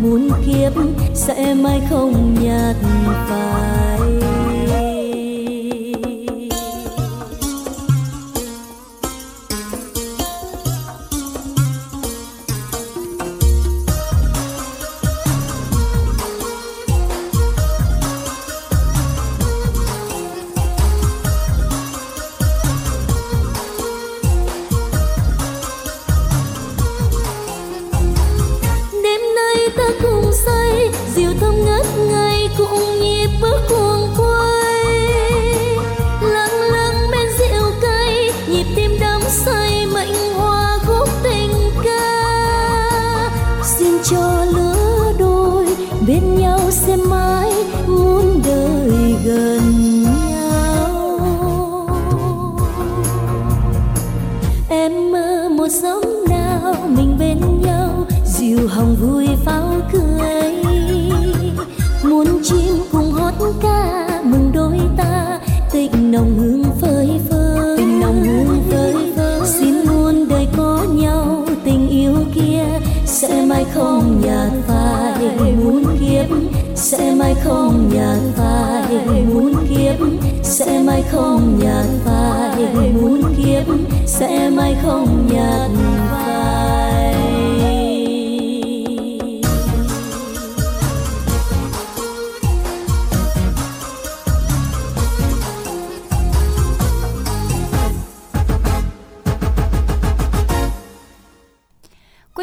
[SPEAKER 5] Muốn kiếp sẽ mãi không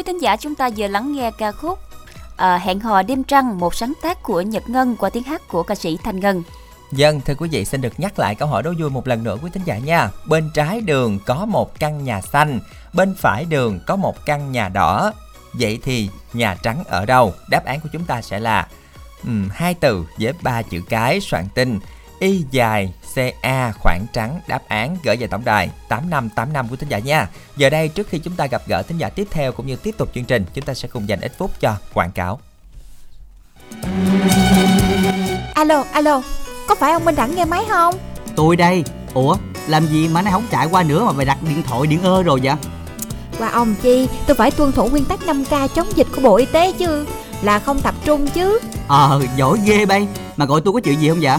[SPEAKER 3] thính giả chúng ta vừa lắng nghe ca khúc à, Hẹn hò đêm trăng, một sáng tác của Nhật Ngân qua tiếng hát của ca sĩ Thanh Ngân.
[SPEAKER 2] Dân, thưa quý vị xin được nhắc lại câu hỏi đố vui một lần nữa quý thính giả nha. Bên trái đường có một căn nhà xanh, bên phải đường có một căn nhà đỏ. Vậy thì nhà trắng ở đâu? Đáp án của chúng ta sẽ là um, hai từ với ba chữ cái soạn tin Y dài CA khoảng trắng đáp án gửi về tổng đài 8585 của thính giả nha. Giờ đây trước khi chúng ta gặp gỡ thính giả tiếp theo cũng như tiếp tục chương trình, chúng ta sẽ cùng dành ít phút cho quảng cáo.
[SPEAKER 11] Alo, alo, có phải ông Minh Đẳng nghe máy không?
[SPEAKER 1] Tôi đây. Ủa, làm gì mà nó không chạy qua nữa mà mày đặt điện thoại điện ơ rồi vậy?
[SPEAKER 11] Qua ông chi, tôi phải tuân thủ nguyên tắc 5K chống dịch của Bộ Y tế chứ Là không tập trung chứ
[SPEAKER 1] Ờ, giỏi ghê bay Mà gọi tôi có chuyện gì không vậy?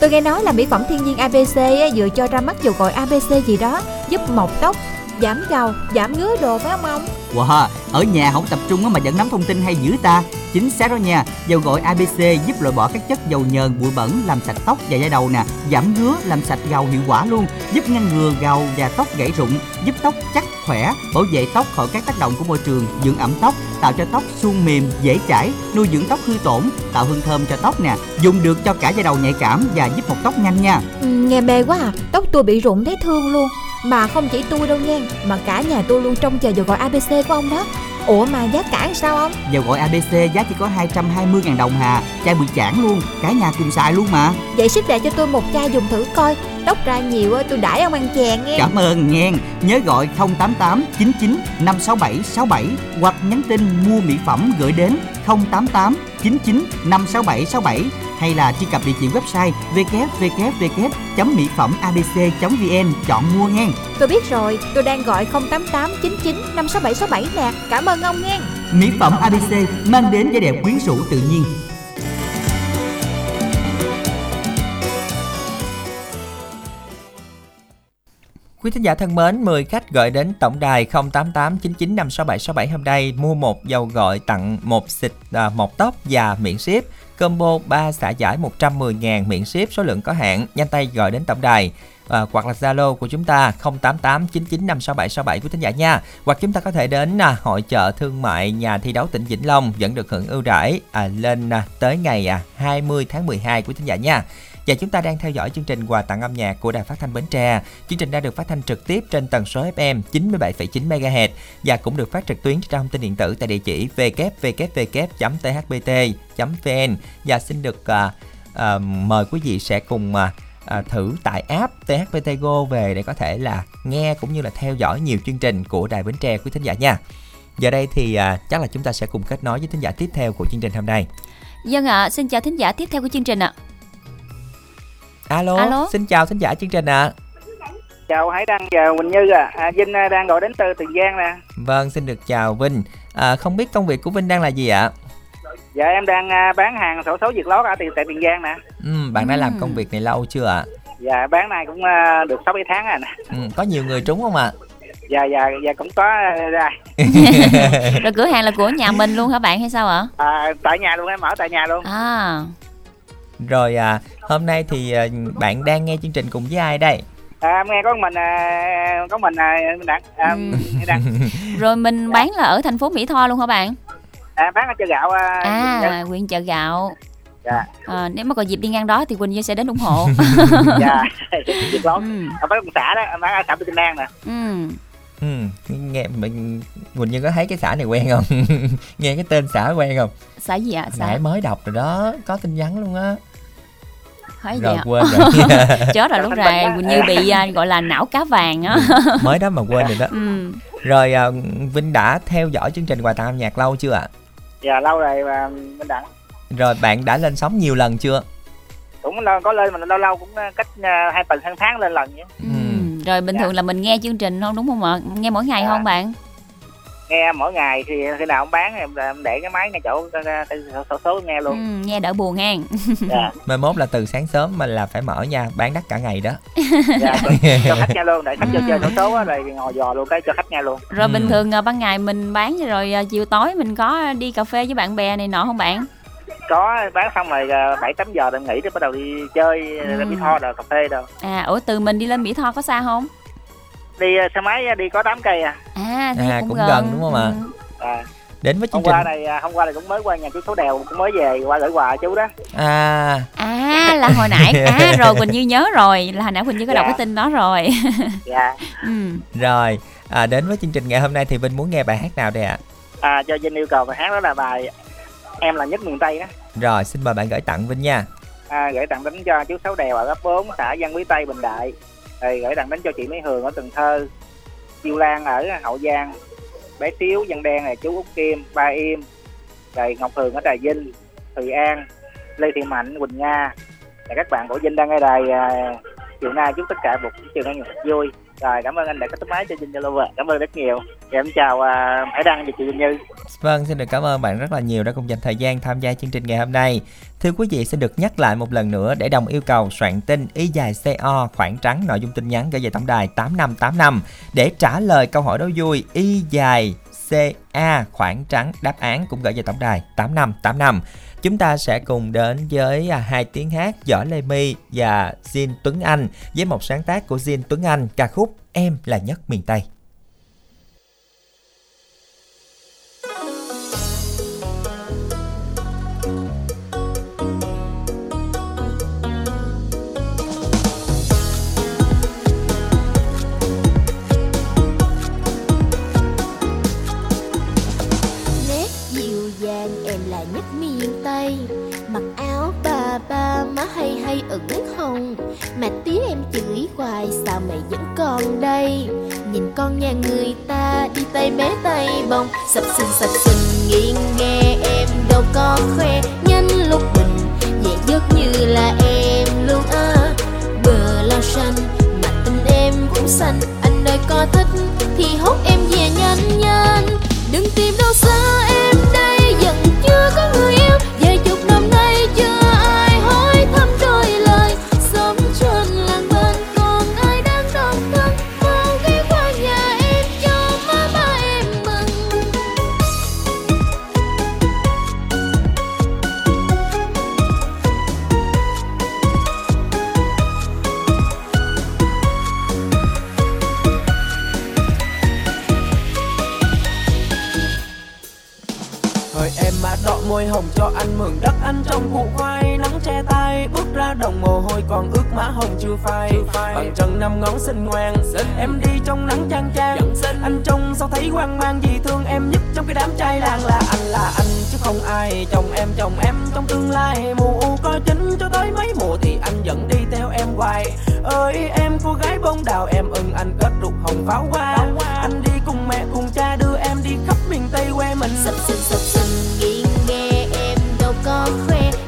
[SPEAKER 11] Tôi nghe nói là mỹ phẩm thiên nhiên ABC vừa cho ra mắt dầu gội ABC gì đó Giúp mọc tóc, giảm gầu, giảm ngứa đồ phải không ông?
[SPEAKER 1] Wow, ở nhà không tập trung mà vẫn nắm thông tin hay dữ ta. Chính xác đó nha Dầu gội ABC giúp loại bỏ các chất dầu nhờn, bụi bẩn Làm sạch tóc và da đầu nè. Giảm ngứa, làm sạch gầu hiệu quả luôn Giúp ngăn ngừa gầu và tóc gãy rụng Giúp tóc chắc khỏe, bảo vệ tóc khỏi các tác động của môi trường Dưỡng ẩm tóc, tạo cho tóc suôn mềm, dễ chảy Nuôi dưỡng tóc hư tổn, tạo hương thơm cho tóc nè. Dùng được cho cả da đầu nhạy cảm và giúp mọc tóc nhanh nha.
[SPEAKER 11] Ừ, Nghe mê quá à, tóc tôi bị rụng thấy thương luôn mà không chỉ tôi đâu nha, Mà cả nhà tôi luôn trông chờ vào gọi ABC của ông đó. Ủa mà giá cả sao không?
[SPEAKER 1] Dầu gội ABC giá chỉ có 220.000 đồng hà Chai bự chản luôn, cả nhà cùng xài luôn mà
[SPEAKER 11] Vậy ship lại cho tôi một chai dùng thử coi Tóc ra nhiều tôi đãi ông ăn chèn nghe
[SPEAKER 1] Cảm ơn nghe Nhớ gọi 088 99 567 67 Hoặc nhắn tin mua mỹ phẩm gửi đến 088 99 567 67 hay là truy cập địa chỉ website www.mỹ phẩm abc.vn chọn mua nghe.
[SPEAKER 11] Tôi biết rồi, tôi đang gọi 088 99 567 67 nè. Cảm ơn ông nghe.
[SPEAKER 1] Mỹ phẩm ABC mang đến vẻ đẹp quyến rũ tự nhiên.
[SPEAKER 2] Quý thính giả thân mến, 10 khách gọi đến tổng đài 0889956767 hôm nay mua một dầu gọi tặng một xịt à, một tóc và miễn ship. Combo 3 xả giải 110.000 miễn ship số lượng có hạn. Nhanh tay gọi đến tổng đài à, hoặc là Zalo của chúng ta 0889956767 của thính giả nha. Hoặc chúng ta có thể đến à, hội chợ thương mại nhà thi đấu tỉnh Vĩnh Long vẫn được hưởng ưu đãi à, lên à, tới ngày à, 20 tháng 12 của thính giả nha. Và chúng ta đang theo dõi chương trình quà tặng âm nhạc của Đài Phát thanh Bến Tre. Chương trình đã được phát thanh trực tiếp trên tần số FM 97,9 MHz và cũng được phát trực tuyến trên thông tin điện tử tại địa chỉ www.thbt.vn và xin được uh, uh, mời quý vị sẽ cùng uh, uh, thử tải app THBT Go về để có thể là nghe cũng như là theo dõi nhiều chương trình của Đài Bến Tre quý thính giả nha. Giờ đây thì uh, chắc là chúng ta sẽ cùng kết nối với thính giả tiếp theo của chương trình hôm nay.
[SPEAKER 3] Dân ạ, à, xin chào thính giả tiếp theo của chương trình ạ. À.
[SPEAKER 2] Alo, Alo, xin chào thính giả chương trình ạ. À.
[SPEAKER 12] Chào Hải Đăng và Quỳnh Như à. à Vinh à, đang gọi đến từ Tiền Giang nè.
[SPEAKER 2] Vâng, xin được chào Vinh. À, không biết công việc của Vinh đang là gì ạ?
[SPEAKER 12] Dạ em đang à, bán hàng sổ số Việt lót ở tại Tiền Giang nè.
[SPEAKER 2] Ừ, bạn đã làm công việc này lâu chưa ạ?
[SPEAKER 12] Dạ bán này cũng được 6 7 tháng rồi nè.
[SPEAKER 2] Ừ, có nhiều người trúng không ạ?
[SPEAKER 12] dạ dạ dạ cũng có ra
[SPEAKER 3] rồi cửa hàng là của nhà mình luôn hả bạn hay sao ạ
[SPEAKER 12] à, tại nhà luôn em mở tại nhà luôn
[SPEAKER 3] à
[SPEAKER 2] rồi à, hôm nay thì à, bạn đang nghe chương trình cùng với ai đây?
[SPEAKER 12] À, nghe có mình à, có mình à, đặng, à, ừ.
[SPEAKER 3] đặng. Rồi mình bán là ở thành phố Mỹ Tho luôn hả bạn?
[SPEAKER 12] À, bán ở chợ gạo. À,
[SPEAKER 3] à huyện chợ gạo.
[SPEAKER 12] Dạ.
[SPEAKER 3] À, nếu mà còn dịp đi ngang đó thì Quỳnh Như sẽ đến ủng hộ.
[SPEAKER 12] dạ, dịp lắm. Ừ. Ở bán xã đó, bán ở xã Bình An nè.
[SPEAKER 3] Ừ.
[SPEAKER 2] Ừ, nghe mình Quỳnh Như có thấy cái xã này quen không? nghe cái tên xã quen không?
[SPEAKER 3] Xã gì ạ?
[SPEAKER 2] Xã Nãy mới đọc rồi đó, có tin nhắn luôn á.
[SPEAKER 3] Hỏi rồi quên rồi. Chết rồi lúc rồi Quỳnh Như bị uh, gọi là não cá vàng á.
[SPEAKER 2] Ừ, mới đó mà quên rồi đó. Ừ. Rồi uh, Vinh đã theo dõi chương trình quà tặng âm nhạc lâu chưa ạ? À?
[SPEAKER 12] Dạ lâu rồi và Vinh đã.
[SPEAKER 2] Rồi bạn đã lên sóng nhiều lần chưa?
[SPEAKER 12] Cũng có lên mà lâu lâu cũng cách uh, hai tuần tháng tháng lên lần nhé.
[SPEAKER 3] Ừ rồi bình dạ. thường là mình nghe chương trình không đúng không ạ nghe mỗi ngày dạ. không bạn
[SPEAKER 12] nghe mỗi ngày thì khi nào ông bán em, em để cái máy ngay chỗ số, số, số nghe luôn
[SPEAKER 3] ừ, nghe đỡ buồn ha
[SPEAKER 2] dạ. mai mốt là từ sáng sớm mà là phải mở nha bán đắt cả ngày đó
[SPEAKER 12] dạ, cho khách nghe luôn để khách ừ. chơi số số rồi ngồi dò luôn cái cho khách nghe luôn
[SPEAKER 3] rồi ừ. bình thường à, ban ngày mình bán rồi à, chiều tối mình có đi cà phê với bạn bè này nọ không bạn
[SPEAKER 12] có bán xong rồi à, bảy tám giờ em nghỉ để bắt đầu đi chơi ừ. mỹ tho rồi cà phê đâu
[SPEAKER 3] à ủa từ mình đi lên mỹ tho có xa không
[SPEAKER 12] đi xe máy đi có 8 cây
[SPEAKER 3] à? À,
[SPEAKER 2] à
[SPEAKER 3] cũng,
[SPEAKER 2] cũng
[SPEAKER 3] gần.
[SPEAKER 2] gần đúng không ạ? Ừ. à. Đến với chương
[SPEAKER 12] hôm trình... qua này hôm qua này cũng mới qua nhà chú số đèo cũng mới về qua gửi quà chú đó.
[SPEAKER 2] À.
[SPEAKER 3] À là hồi nãy à rồi quỳnh như nhớ rồi là hồi nãy quỳnh như có dạ. đọc cái tin đó rồi.
[SPEAKER 12] Dạ.
[SPEAKER 3] Ừ.
[SPEAKER 2] rồi à, đến với chương trình ngày hôm nay thì vinh muốn nghe bài hát nào đây ạ?
[SPEAKER 12] À? à cho vinh yêu cầu bài hát đó là bài em là nhất miền tây đó.
[SPEAKER 2] Rồi xin mời bạn gửi tặng vinh nha.
[SPEAKER 12] À, gửi tặng đến cho chú sáu đèo ở ấp 4 xã Văn Quý Tây Bình Đại rồi gửi tặng đến cho chị Mỹ Hường ở Cần Thơ Chiêu Lan ở Hậu Giang, bé Tiếu Dân Đen này chú Út Kim, Ba Im, rồi Ngọc Hường ở Trà Vinh, Thùy An, Lê Thị Mạnh, Quỳnh Nga là các bạn của Vinh đang nghe đài à, chiều nay chúc tất cả một chiều nay vui rồi cảm ơn anh đã có tấm máy cho Vinh Zalo cảm ơn rất nhiều thì em chào uh, Hải Đăng và chị Vinh Như
[SPEAKER 2] Vâng, xin được cảm ơn bạn rất là nhiều đã cùng dành thời gian tham gia chương trình ngày hôm nay. Thưa quý vị, xin được nhắc lại một lần nữa để đồng yêu cầu soạn tin y dài CO khoảng trắng nội dung tin nhắn gửi về tổng đài 8585 để trả lời câu hỏi đố vui y dài CA khoảng trắng đáp án cũng gửi về tổng đài 8585. Chúng ta sẽ cùng đến với à, hai tiếng hát Võ Lê My và Jin Tuấn Anh với một sáng tác của Jin Tuấn Anh ca khúc Em là nhất miền Tây.
[SPEAKER 5] Má hay hay ửng hồng Mà tía em chửi hoài, sao mày vẫn còn đây? Nhìn con nhà người ta đi tay bé tay bông, Sập sình sập sình nghiêng nghe em đâu có khoe. Nhân lúc bình, nhẹ giấc như là em luôn à Bờ lao xanh, mà tình em cũng xanh. Anh ơi, có thích thì hốt em về nhanh nhanh. Đừng tìm đâu xa em đây giận chưa có người
[SPEAKER 8] môi hồng cho anh mượn đất anh trong củ khoai. Nắng che tay bước ra đồng mồ hôi còn ướt má hồng chưa phai. Bằng chân năm ngón xinh ngoan em đi trong nắng chang chang. Anh trông sao thấy hoang mang gì thương em nhất trong cái đám trai làng là anh là anh. Chứ không ai chồng em chồng em trong tương lai mù u có chính. Cho tới mấy mùa thì anh vẫn đi theo em hoài. Ơi em cô gái bông đào em ưng anh kết rục hồng pháo hoa. Anh đi cùng mẹ cùng cha đưa em đi khắp miền tây quê mình.
[SPEAKER 5] Sập sình nghiêng nghe em đâu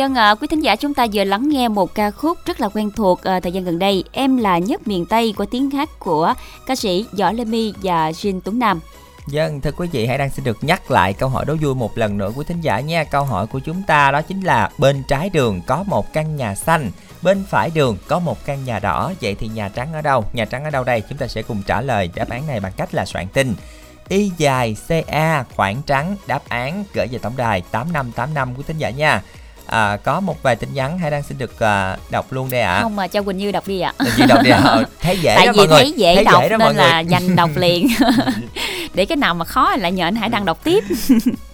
[SPEAKER 5] Vâng
[SPEAKER 3] Dân à, quý thính giả chúng ta vừa lắng nghe một ca khúc rất là quen thuộc à, thời gian gần đây Em là nhất miền Tây của tiếng hát của ca sĩ Võ Lê My và Jin Tuấn Nam
[SPEAKER 2] Dân, thưa quý vị hãy đang xin được nhắc lại câu hỏi đố vui một lần nữa của thính giả nha. Câu hỏi của chúng ta đó chính là bên trái đường có một căn nhà xanh, bên phải đường có một căn nhà đỏ. Vậy thì nhà trắng ở đâu? Nhà trắng ở đâu đây? Chúng ta sẽ cùng trả lời đáp án này bằng cách là soạn tin. Y dài CA khoảng trắng đáp án gửi về tổng đài 8585 của thính giả nha à, có một vài tin nhắn hay đang xin được à, đọc luôn đây ạ à.
[SPEAKER 3] không mà cho quỳnh như đọc đi ạ
[SPEAKER 2] à. như đọc đi ạ à. thấy dễ
[SPEAKER 3] tại
[SPEAKER 2] đó
[SPEAKER 3] vì
[SPEAKER 2] mọi
[SPEAKER 3] thấy
[SPEAKER 2] người
[SPEAKER 3] dễ
[SPEAKER 2] thấy
[SPEAKER 3] đọc
[SPEAKER 2] dễ đó
[SPEAKER 3] nên là dành đọc liền để cái nào mà khó lại nhờ anh hải đăng đọc tiếp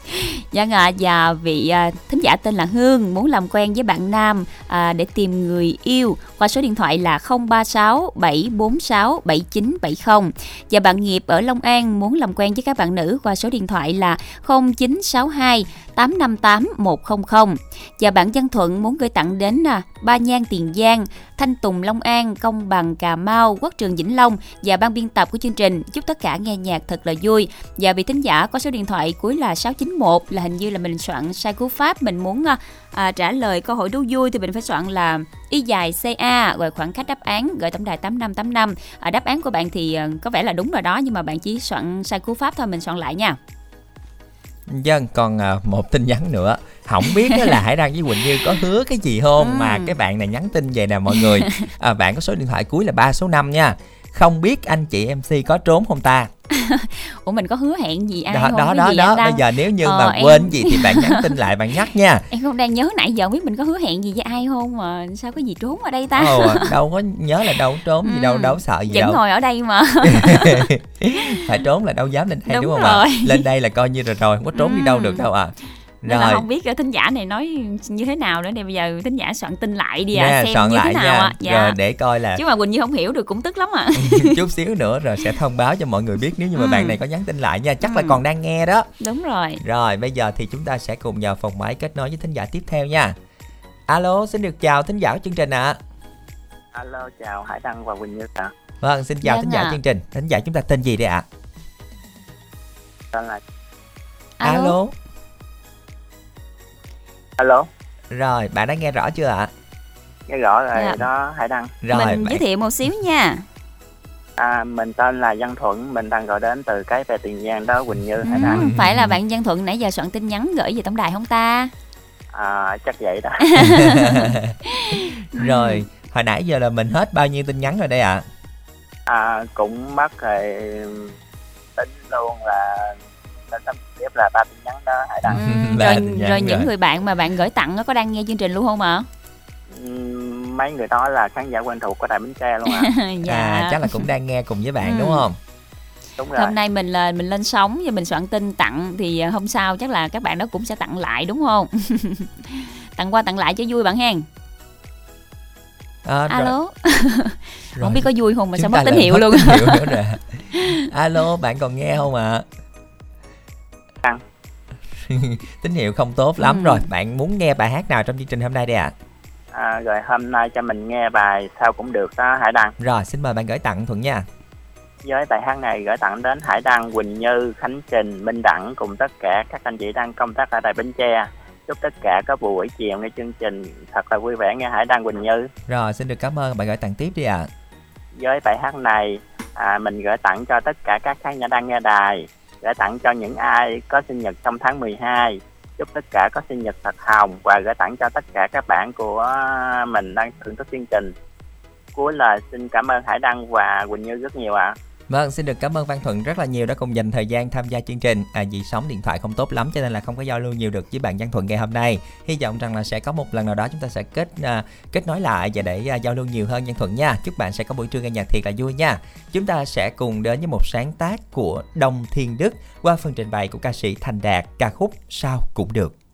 [SPEAKER 3] Dạ à, và vị à, thính giả tên là Hương muốn làm quen với bạn nam à, để tìm người yêu qua số điện thoại là 036 746 7970 và bạn nghiệp ở Long An muốn làm quen với các bạn nữ qua số điện thoại là 0962 858 100 và bạn Văn Thuận muốn gửi tặng đến à, Ba Nhan Tiền Giang, Thanh Tùng Long An, Công Bằng Cà Mau, Quốc Trường Vĩnh Long và ban biên tập của chương trình. Chúc tất cả nghe nhạc thật là vui. Và vị thính giả có số điện thoại cuối là 691 là hình như là mình soạn sai cú pháp mình muốn à, à, trả lời câu hỏi đố vui thì mình phải soạn là y dài ca rồi khoảng cách đáp án gửi tổng đài 8585 à, đáp án của bạn thì à, có vẻ là đúng rồi đó nhưng mà bạn chỉ soạn sai cú pháp thôi mình soạn lại nha.
[SPEAKER 2] Dân còn à, một tin nhắn nữa. Không biết là Hải Đăng với Quỳnh Như có hứa cái gì không?
[SPEAKER 3] Ừ.
[SPEAKER 2] mà cái bạn này nhắn tin về nè mọi người. À, bạn có số điện thoại cuối là ba số 5 nha không biết anh chị MC có trốn không ta?
[SPEAKER 3] Ủa mình có hứa hẹn gì ai
[SPEAKER 2] đó
[SPEAKER 3] không
[SPEAKER 2] đó đó đó. bây giờ nếu như
[SPEAKER 3] Ờ,
[SPEAKER 2] mà
[SPEAKER 3] em-
[SPEAKER 2] quên gì thì bạn nhắn tin lại bạn nhắc nha.
[SPEAKER 3] Em không đang nhớ nãy giờ không biết mình có hứa hẹn gì với ai không mà sao có gì trốn ở đây ta?
[SPEAKER 2] Ồ, đâu có nhớ là đâu trốn gì đâu
[SPEAKER 3] Ừ,
[SPEAKER 2] đâu sợ gì
[SPEAKER 3] vẫn
[SPEAKER 2] đâu.
[SPEAKER 3] ngồi ở đây mà.
[SPEAKER 2] Phải trốn là đâu dám lên đây
[SPEAKER 3] Đúng
[SPEAKER 2] đúng, không ạ? lên đây là coi như rồi rồi không có trốn đi đâu
[SPEAKER 3] Ừ.
[SPEAKER 2] được đâu à
[SPEAKER 3] nên là
[SPEAKER 2] rồi.
[SPEAKER 3] không biết ờ, thính giả này nói như thế nào nữa. Để bây giờ thính giả soạn tin lại đi à xem
[SPEAKER 2] soạn
[SPEAKER 3] như
[SPEAKER 2] lại
[SPEAKER 3] thế nào ạ dạ.
[SPEAKER 2] Rồi để coi là
[SPEAKER 3] chứ mà quỳnh như không hiểu được cũng tức lắm ạ
[SPEAKER 2] chút xíu nữa rồi sẽ thông báo cho mọi người biết nếu như mà
[SPEAKER 3] Ừ.
[SPEAKER 2] bạn này có nhắn tin lại nha. Chắc là
[SPEAKER 3] Ừ.
[SPEAKER 2] còn đang nghe đó.
[SPEAKER 3] Đúng rồi.
[SPEAKER 2] Rồi bây giờ thì chúng ta sẽ cùng vào phòng máy kết nối với thính giả tiếp theo nha. Alo xin được chào thính giả của chương trình ạ.
[SPEAKER 13] Alo chào hải đăng và quỳnh như ạ.
[SPEAKER 2] Vâng xin chào
[SPEAKER 3] Vâng
[SPEAKER 2] thính giả
[SPEAKER 3] ạ.
[SPEAKER 2] chương trình. Thính giả chúng ta tên gì đây ạ?
[SPEAKER 13] Tên là
[SPEAKER 3] alo,
[SPEAKER 13] alo
[SPEAKER 2] rồi bạn đã nghe rõ chưa ạ?
[SPEAKER 13] Nghe rõ rồi
[SPEAKER 3] Dạ.
[SPEAKER 13] đó hải đăng.
[SPEAKER 2] Rồi
[SPEAKER 3] mình
[SPEAKER 2] bạn-
[SPEAKER 3] giới thiệu một xíu nha.
[SPEAKER 13] À, mình tên là văn thuận mình đang gọi đến từ cái về tiền giang đó quỳnh như hải
[SPEAKER 3] ừ,
[SPEAKER 13] đăng
[SPEAKER 3] phải là bạn Văn Thuận nãy giờ soạn tin nhắn gửi về tổng đài không ta?
[SPEAKER 13] À, chắc vậy đó.
[SPEAKER 2] Rồi hồi nãy giờ là mình hết bao nhiêu tin nhắn rồi đây ạ?
[SPEAKER 13] À, cũng mất rồi tính luôn là tính tấm tiếp là ba tin nhắn đó hải đăng
[SPEAKER 3] ừ, rồi
[SPEAKER 2] nhắn
[SPEAKER 3] rồi những
[SPEAKER 2] rồi.
[SPEAKER 3] người bạn mà bạn gửi tặng nó có đang nghe chương trình luôn không ạ?
[SPEAKER 13] Ừm, mấy người đó là khán giả quen thuộc của đài bến tre luôn ạ.
[SPEAKER 3] Dạ.
[SPEAKER 2] À chắc là cũng đang nghe cùng với bạn
[SPEAKER 3] Ừ.
[SPEAKER 2] đúng không?
[SPEAKER 13] Đúng rồi.
[SPEAKER 3] hôm nay mình là mình lên sóng và mình soạn tin tặng thì à, hôm sau chắc là các bạn đó cũng sẽ tặng lại đúng không? Tặng qua tặng lại cho vui bạn hen
[SPEAKER 2] à, rồi-
[SPEAKER 3] alo?
[SPEAKER 2] Rồi.
[SPEAKER 3] không biết có vui không mà sao
[SPEAKER 2] Chúng
[SPEAKER 3] mất
[SPEAKER 2] ta
[SPEAKER 3] tín hiệu
[SPEAKER 2] mất
[SPEAKER 3] luôn.
[SPEAKER 2] tín hiệu nữa rồi. alo bạn còn nghe không ạ?
[SPEAKER 13] Ăn.
[SPEAKER 2] tín hiệu không tốt lắm
[SPEAKER 3] Ừ.
[SPEAKER 2] rồi bạn muốn nghe bài hát nào trong chương trình hôm nay đây ạ?
[SPEAKER 13] À, rồi hôm nay cho mình nghe bài sao cũng được đó hải đăng.
[SPEAKER 2] Rồi xin mời bạn gửi tặng thuận nha.
[SPEAKER 13] Với bài hát này gửi tặng đến Hải Đăng, Quỳnh Như, Khánh Trình, Minh Đẳng cùng tất cả các anh chị đang công tác ở Đài Bến Tre. Chúc tất cả có buổi chiều nghe chương trình. Thật là vui vẻ nghe Hải Đăng, Quỳnh Như.
[SPEAKER 2] rồi xin được cảm ơn bạn gửi tặng tiếp đi ạ.
[SPEAKER 13] Với bài hát này à, mình gửi tặng cho tất cả các khán giả đang nghe đài, gửi tặng cho những ai có sinh nhật trong tháng 12. Chúc tất cả có sinh nhật thật hồng và gửi tặng cho tất cả các bạn của mình đang thưởng thức chương trình. Cuối lời, xin cảm ơn Hải Đăng và Quỳnh Như rất nhiều ạ.
[SPEAKER 2] Vâng, xin được cảm ơn Văn Thuận rất là nhiều đã cùng dành thời gian tham gia chương trình. À, vì sóng điện thoại không tốt lắm cho nên là không có giao lưu nhiều được với bạn Văn Thuận ngày hôm nay. Hy vọng rằng là sẽ có một lần nào đó chúng ta sẽ kết à, kết nối lại và để à, giao lưu nhiều hơn Văn Thuận nha. Chúc bạn sẽ có buổi trưa nghe nhạc thiệt là vui nha. Chúng ta sẽ cùng đến với một sáng tác của Đông Thiên Đức qua phần trình bày của ca sĩ Thành Đạt ca khúc Sao cũng được.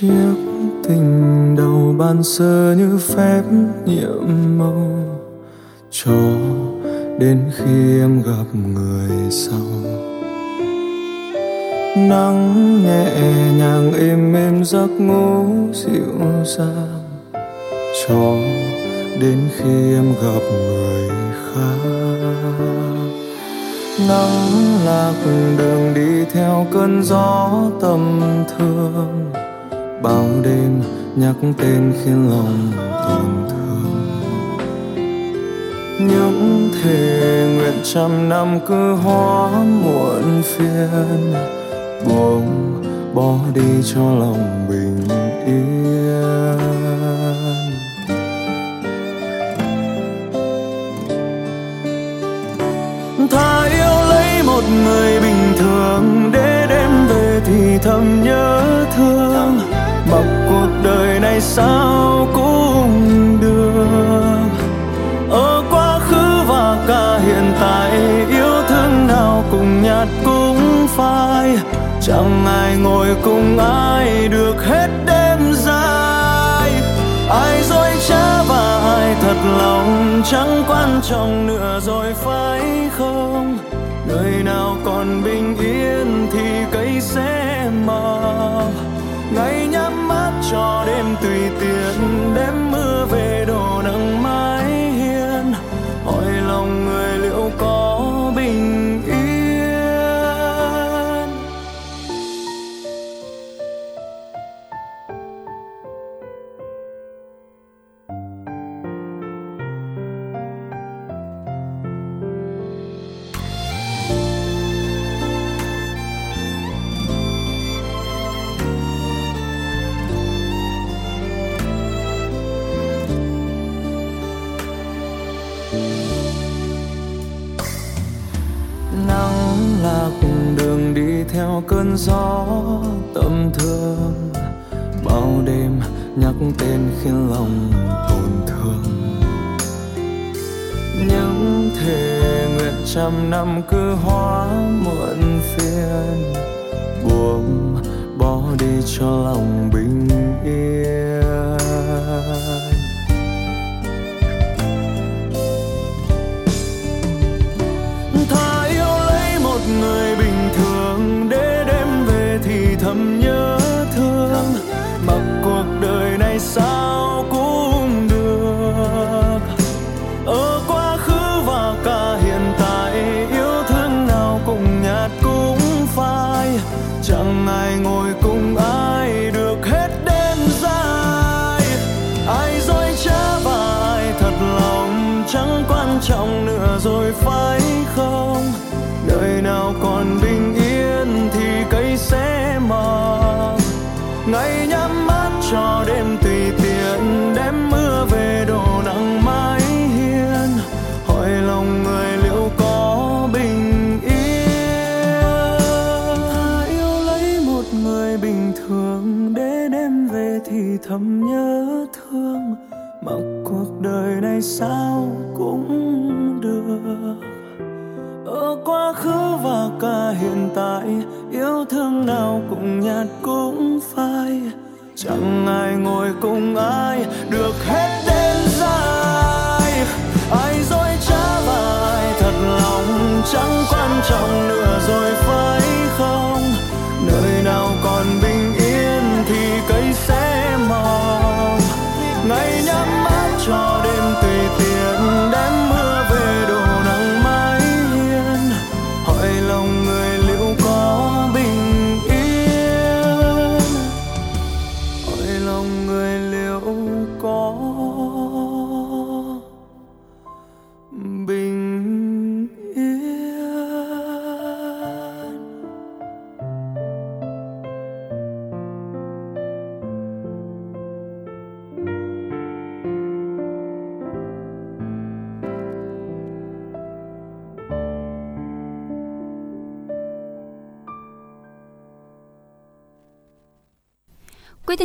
[SPEAKER 8] Chiếc tình đầu ban sơ như phép nhiệm màu. Cho đến khi em gặp người sau. Nắng nhẹ nhàng êm êm giấc ngủ dịu dàng. Cho đến khi em gặp người khác. Nắng lạc đường đi theo cơn gió tâm thương bao đêm nhắc tên khiến lòng tổn thương. Những thề nguyện trăm năm cứ hóa muộn phiền, buông bỏ đi cho lòng bình yên. Thà yêu lấy một người bình thường để đêm về thì thầm nhớ thương đời này sao cũng được? Ở quá khứ và cả hiện tại, yêu thương nào cùng nhạt cũng phai. Chẳng ai ngồi cùng ai được hết đêm dài. Ai dối trá và ai thật lòng, chẳng quan trọng nữa rồi phải không? Nơi nào còn bình yên thì cây sẽ mọc ngày nhắm mắt cho đêm tùy tiện đêm mưa về đổ nắng mai. Theo gió tâm thương. Bao đêm nhắc tên khiến lòng tổn thương. Những thề nguyện trăm năm cứ hóa muộn phiền. Buông bỏ đi cho lòng bình yên. Đời hiện tại, yêu thương nào cũng nhạt cũng phai. Chẳng ai ngồi cùng ai được hết đêm dài. Ai dối trá và ai thật lòng chẳng quan trọng nữa rồi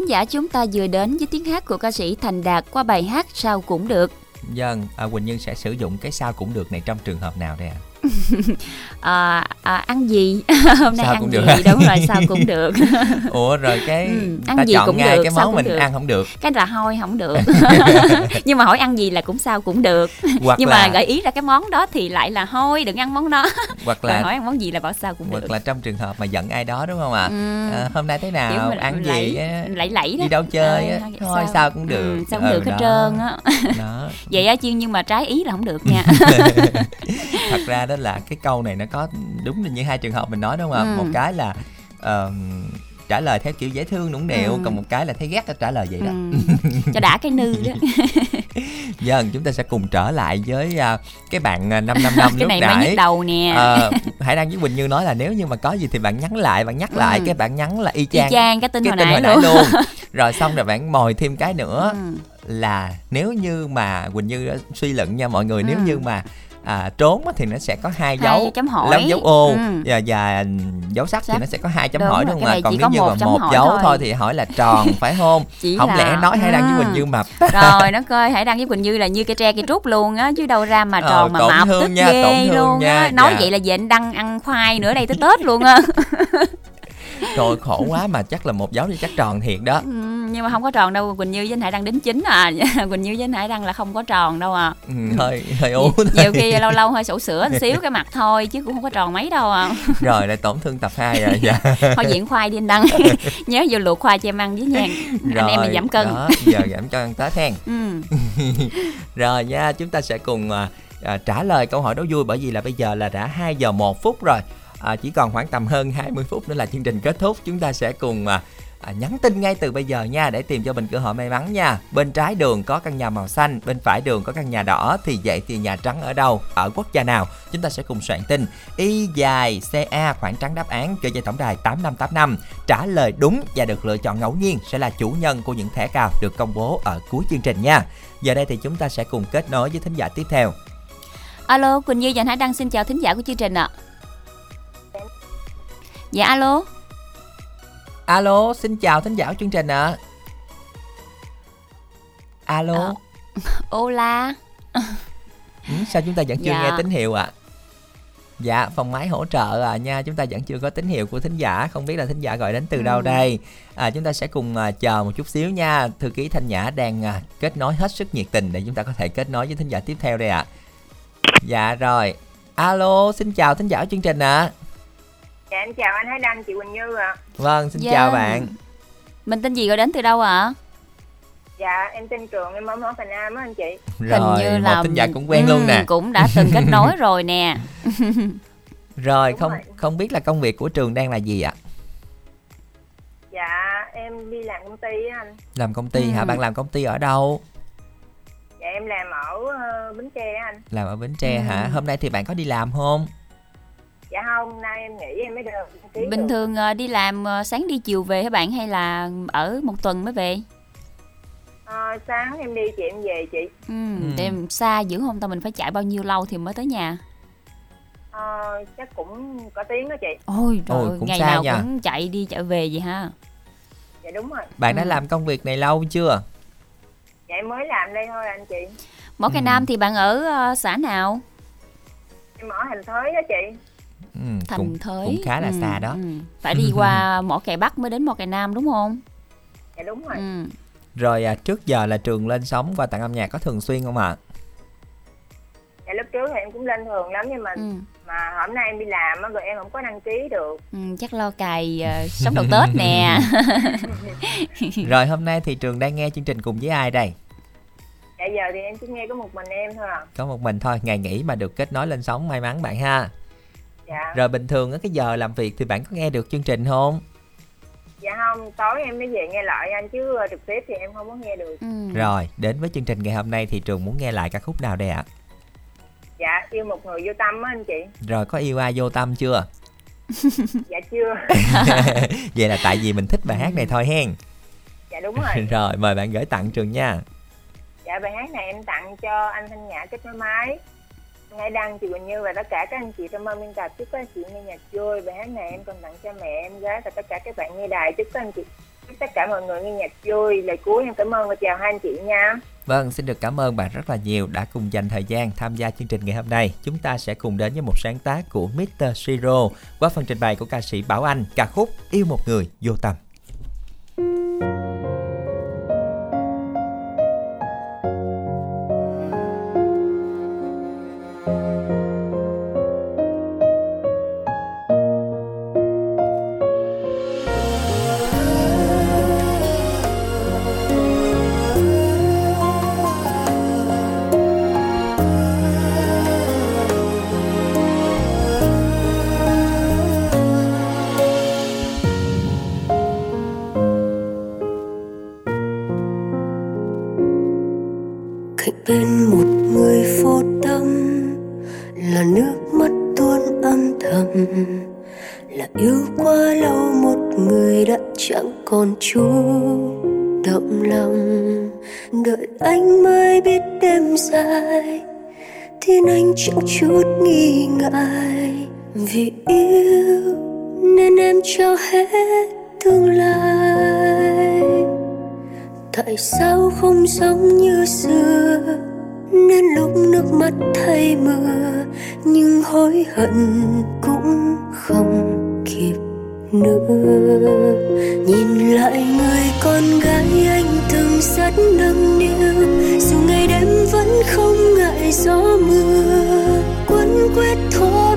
[SPEAKER 3] giả chúng ta vừa đến với tiếng hát của ca sĩ Thành Đạt qua bài hát Sao cũng được.
[SPEAKER 2] Dân, à, Quỳnh Như sẽ sử dụng cái sao cũng được này trong trường hợp nào đây ạ? À?
[SPEAKER 3] À, à, ăn gì? Hôm nay sao ăn gì? được. đúng rồi sao cũng được.
[SPEAKER 2] Ủa rồi cái ừ, ăn ta gì chọn cũng ngay được, cái món mình được. ăn không được.
[SPEAKER 3] Cái là thôi không được. Nhưng mà hỏi ăn gì là cũng sao cũng được. Hoặc nhưng là... mà gợi ý ra cái món đó thì lại là thôi đừng ăn món đó.
[SPEAKER 2] Hoặc là
[SPEAKER 3] hỏi ăn món gì là bảo sao cũng
[SPEAKER 2] hoặc
[SPEAKER 3] được.
[SPEAKER 2] là trong trường hợp mà giận ai đó đúng không ạ? Ừ. à, hôm nay thế nào? ăn
[SPEAKER 3] gì lẫy lẫy
[SPEAKER 2] đó. Đi đâu chơi à, thôi sao, sao cũng được. ừ,
[SPEAKER 3] sao cũng ừ, được hết trơn á. Vậy á chứ nhưng mà trái ý là không được nha.
[SPEAKER 2] Thật ra đó là cái câu này nó có đúng như hai trường hợp mình nói đúng không ạ ừ. một cái là uh, trả lời theo kiểu dễ thương nũng nịu ừ. còn một cái là thấy ghét trả lời vậy đó
[SPEAKER 3] ừ. cho đã cái nư đó
[SPEAKER 2] giờ chúng ta sẽ cùng trở lại với uh, cái bạn năm năm năm
[SPEAKER 3] cái này nãy. đầu nè
[SPEAKER 2] uh, Hải Đăng với Quỳnh Như nói là nếu như mà có gì thì bạn nhắn lại bạn nhắc lại ừ. cái bạn nhắn là y chang,
[SPEAKER 3] y chang cái tin,
[SPEAKER 2] cái
[SPEAKER 3] hồi, tin nãy
[SPEAKER 2] hồi nãy luôn rồi xong rồi bạn mồi thêm cái nữa ừ. là nếu như mà Quỳnh Như suy luận nha mọi người ừ. nếu như mà à, trốn thì nó sẽ có hai dấu hai
[SPEAKER 3] chấm hỏi.
[SPEAKER 2] dấu ô. Ừ. và, và dấu sắc thì nó sẽ có hai chấm đúng hỏi đúng không ạ? còn nếu như mà một dấu thôi. thôi thì hỏi là tròn phải không? Chỉ không là... lẽ nói hãy đăng với quỳnh như mập
[SPEAKER 3] rồi nó coi hãy đăng với quỳnh như là như cái tre cây trúc luôn á chứ đâu ra mà ờ, tròn ờ, mà mập tức nha, ghê luôn á. nói dạ. vậy là về anh đăng ăn khoai nữa đây tới tết luôn á.
[SPEAKER 2] Trời khổ quá mà chắc là một dấu thì chắc tròn thiệt đó. Ừ,
[SPEAKER 3] Nhưng mà không có tròn đâu Quỳnh Như với anh Hải Đăng đính chính à. Quỳnh Như với anh Hải Đăng là không có tròn đâu à.
[SPEAKER 2] Ừ, Hơi hơi ú
[SPEAKER 3] Nhiều khi lâu lâu hơi sổ sữa xíu cái mặt thôi Chứ cũng không có tròn mấy đâu à.
[SPEAKER 2] Rồi lại tổn thương tập 2 rồi dạ.
[SPEAKER 3] Thôi diễn khoai đi anh Đăng. Nhớ vô luộc khoai cho em ăn với nha. Anh em mình giảm cân. đó,
[SPEAKER 2] Giờ giảm cho ăn Tết hen. Ừ. Rồi nha chúng ta sẽ cùng à, à, trả lời câu hỏi đố vui Bởi vì là bây giờ là đã 2 giờ 1 phút rồi. À, chỉ còn khoảng tầm hơn 20 phút nữa là chương trình kết thúc. Chúng ta sẽ cùng à, à, nhắn tin ngay từ bây giờ nha để tìm cho mình cơ hội may mắn nha. Bên trái đường có căn nhà màu xanh bên phải đường có căn nhà đỏ thì vậy thì nhà trắng ở đâu? Ở quốc gia nào? Chúng ta sẽ cùng soạn tin. Y dài ca khoảng trắng đáp án cho dây tổng đài 8585 trả lời đúng và được lựa chọn ngẫu nhiên sẽ là chủ nhân của những thẻ cào được công bố ở cuối chương trình nha. Giờ đây thì chúng ta sẽ cùng kết nối với thính giả tiếp theo.
[SPEAKER 3] Alo quỳnh như và hải đăng xin chào thính giả của chương trình ạ. Dạ alo.
[SPEAKER 2] Alo, xin chào thính giả chương trình ạ à. Alo à,
[SPEAKER 3] Hola
[SPEAKER 2] ừ, Sao chúng ta vẫn chưa dạ. nghe tín hiệu ạ à? Dạ, phòng máy hỗ trợ à nha, chúng ta vẫn chưa có tín hiệu của thính giả, không biết là thính giả gọi đến từ ừ. đâu đây. À, chúng ta sẽ cùng à, chờ một chút xíu nha. Thư ký Thanh Nhã đang à, kết nối hết sức nhiệt tình để chúng ta có thể kết nối với thính giả tiếp theo đây ạ. À. Dạ rồi. Alo, xin chào thính giả chương trình ạ. À.
[SPEAKER 14] Dạ em chào anh Thái Đăng, chị Quỳnh Như ạ. À.
[SPEAKER 2] Vâng, xin dạ. chào bạn.
[SPEAKER 3] Mình tên gì gọi đến từ đâu ạ? À?
[SPEAKER 14] Dạ, em tên Trường, em ở Mỏ Thành Nam á anh chị.
[SPEAKER 2] Rồi, Hình như là tin giả cũng quen ừ, luôn nè.
[SPEAKER 3] Cũng đã từng kết nối rồi nè.
[SPEAKER 2] rồi, Đúng không rồi. không biết là công việc của Trường đang là gì ạ?
[SPEAKER 14] Dạ, em đi làm công ty á anh.
[SPEAKER 2] Làm công ty ừ. hả? Bạn làm công ty ở đâu?
[SPEAKER 14] Dạ em làm ở uh, Bến Tre anh.
[SPEAKER 2] Làm ở Bến Tre ừ. hả? Hôm nay thì bạn có đi làm không?
[SPEAKER 14] Dạ không nay em nghỉ em mới được
[SPEAKER 3] bình được. thường uh, đi làm uh, sáng đi chiều về hả bạn? Hay là ở một tuần mới về?
[SPEAKER 14] À, sáng em đi chị em về chị.
[SPEAKER 3] Ừ, ừ. em xa dữ không? Ta mình phải chạy bao nhiêu lâu thì mới tới nhà?
[SPEAKER 14] À, chắc cũng có tiếng đó chị.
[SPEAKER 3] Ôi trời Ôi, ngày nào nha. cũng chạy đi chạy về vậy ha
[SPEAKER 14] dạ đúng rồi.
[SPEAKER 2] Bạn đã ừ. làm công việc này lâu chưa?
[SPEAKER 14] Dạ em mới làm đây thôi anh chị.
[SPEAKER 3] Cây ừ. nam thì bạn ở uh, xã nào?
[SPEAKER 14] Em ở thành thới đó chị
[SPEAKER 2] ừ, thành cũng, thới. cũng khá là ừ, xa đó. ừ.
[SPEAKER 3] phải đi qua mỏ cày bắc mới đến mỏ cày nam đúng không?
[SPEAKER 14] Dạ đúng rồi. Ừ.
[SPEAKER 2] rồi à, trước giờ là trường lên sóng và tặng âm nhạc có thường xuyên không ạ? À?
[SPEAKER 14] dạ lúc trước thì em cũng lên thường lắm nhưng mà ừ. mà hôm nay em đi làm á rồi em không có đăng ký được.
[SPEAKER 3] Ừ, chắc lo cày uh, sống đầu tết nè.
[SPEAKER 2] Rồi hôm nay thì trường đang nghe chương trình cùng với ai đây?
[SPEAKER 14] Dạ giờ thì em chỉ nghe có một mình em thôi à.
[SPEAKER 2] Có một mình thôi ngày nghỉ mà được kết nối lên sóng may mắn bạn ha dạ. Rồi bình thường cái giờ làm việc thì bạn có nghe được chương trình không?
[SPEAKER 14] Dạ không tối em mới về nghe lại anh chứ ờ, trực tiếp thì em không có nghe được. Ừ.
[SPEAKER 2] rồi đến với chương trình ngày hôm nay thì trường muốn nghe lại ca khúc nào đây ạ?
[SPEAKER 14] Dạ yêu một người vô tâm á anh chị.
[SPEAKER 2] Rồi có yêu ai vô tâm chưa?
[SPEAKER 14] Dạ chưa.
[SPEAKER 2] Vậy là tại vì mình thích bài hát này thôi hen.
[SPEAKER 14] Dạ đúng rồi.
[SPEAKER 2] Rồi mời bạn gửi tặng trường nha.
[SPEAKER 14] Dạ bài hát này em tặng cho anh thanh nhã kết nối máy ngay Đăng, chị Quỳnh Như và tất cả các anh chị trong ban biên tập chúc các anh chị nghe nhạc vui. Bài hát này em còn tặng cho mẹ em gái và tất cả các bạn nghe đài chúc các anh chị chúc tất cả mọi người nghe nhạc vui. Lời cuối em cảm ơn và chào hai anh chị nha.
[SPEAKER 2] Vâng, xin được cảm ơn bạn rất là nhiều đã cùng dành thời gian tham gia chương trình ngày hôm nay. Chúng ta sẽ cùng đến với một sáng tác của Mr. Siro qua phần trình bày của ca sĩ Bảo Anh ca khúc Yêu một người vô tâm.
[SPEAKER 15] Bên một người vô tâm, là nước mắt tuôn âm thầm, là yêu quá lâu một người đã chẳng còn chú động lòng. Đợi anh mới biết đêm dài tin anh chẳng chút nghi ngại, vì yêu nên em trao hết tương lai tại sao không giống như xưa? Nên lúc nước mắt thay mưa, nhưng hối hận cũng không kịp nữa. Nhìn lại người con gái anh từng rất nâng niu, dù ngày đêm vẫn không ngại gió mưa. Quấn quyết thôi.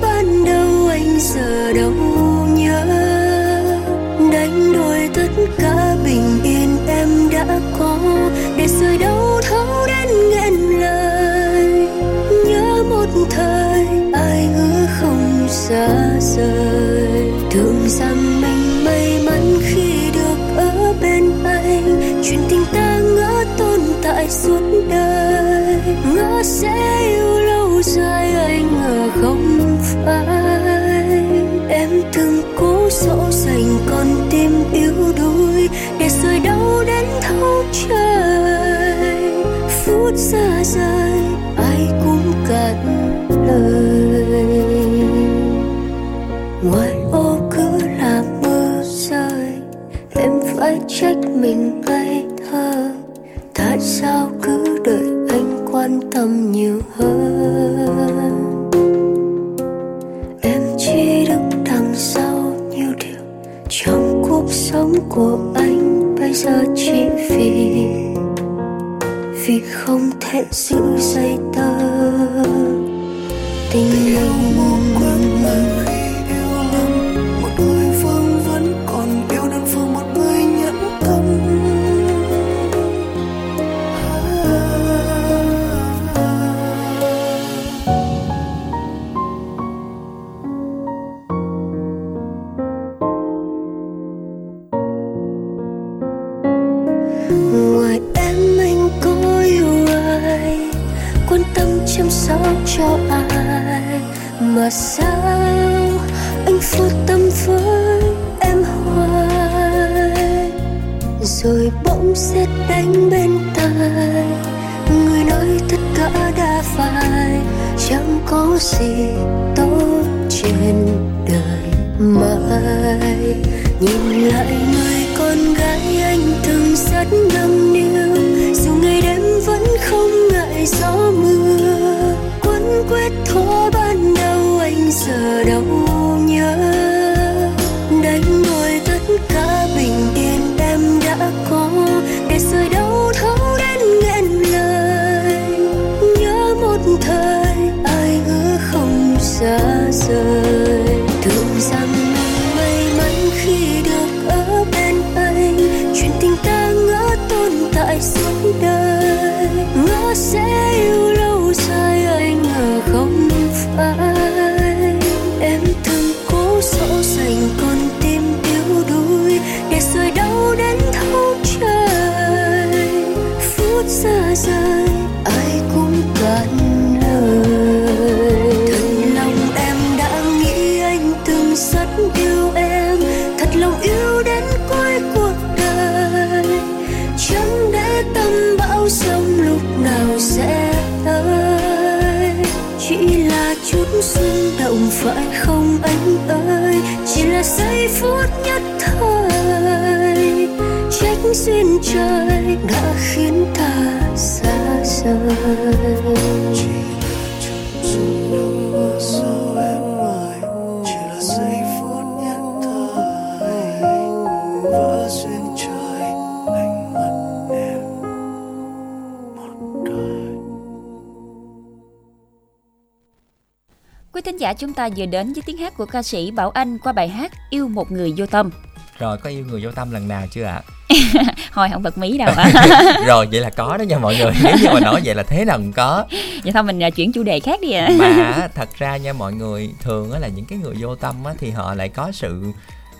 [SPEAKER 15] Xa ai cũng cạn lời. Thật lòng em đã nghĩ anh từng rất yêu em, thật lòng yêu đến cuối cuộc đời. Chẳng để tâm bão sông lúc nào sẽ tới. Chỉ là chút xung động phải không anh ơi? Chỉ là giây phút nhất thời. Trách duyên trời đã khiến ta
[SPEAKER 3] Quý thính giả, chúng ta vừa đến với tiếng hát của ca sĩ Bảo Anh qua bài hát Yêu một người vô tâm.
[SPEAKER 2] Rồi, có yêu người vô tâm lần nào chưa ạ?
[SPEAKER 3] thôi không bật mí đâu ạ.
[SPEAKER 2] rồi vậy là có đó nha mọi người. Nếu như mà nói vậy là thế nào cũng có.
[SPEAKER 3] Vậy thôi mình à, chuyển chủ đề khác đi ạ.
[SPEAKER 2] À. Mà thật ra nha mọi người thường á là những cái người vô tâm á thì họ lại có sự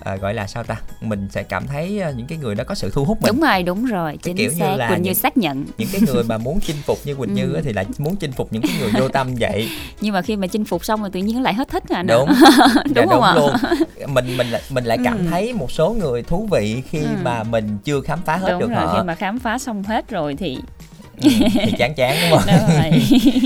[SPEAKER 2] à, gọi là sao ta? Mình sẽ cảm thấy à, những cái người đó có sự thu hút mình.
[SPEAKER 3] Đúng rồi đúng rồi chính kiểu xác như là quỳnh như xác nhận.
[SPEAKER 2] những cái người mà muốn chinh phục như quỳnh như thì lại muốn chinh phục những cái người vô tâm vậy.
[SPEAKER 3] Nhưng mà khi mà chinh phục xong rồi tự nhiên lại hết thích à
[SPEAKER 2] đúng.
[SPEAKER 3] Đúng,
[SPEAKER 2] dạ,
[SPEAKER 3] đúng không ạ?
[SPEAKER 2] luôn. Mình mình mình lại cảm ừ. thấy một số người thú vị khi ừ. mà mình chưa khám phá hết
[SPEAKER 3] đúng
[SPEAKER 2] được
[SPEAKER 3] rồi,
[SPEAKER 2] họ.
[SPEAKER 3] khi mà khám phá xong hết rồi thì
[SPEAKER 2] Ừ, thì chán chán đúng không đúng rồi.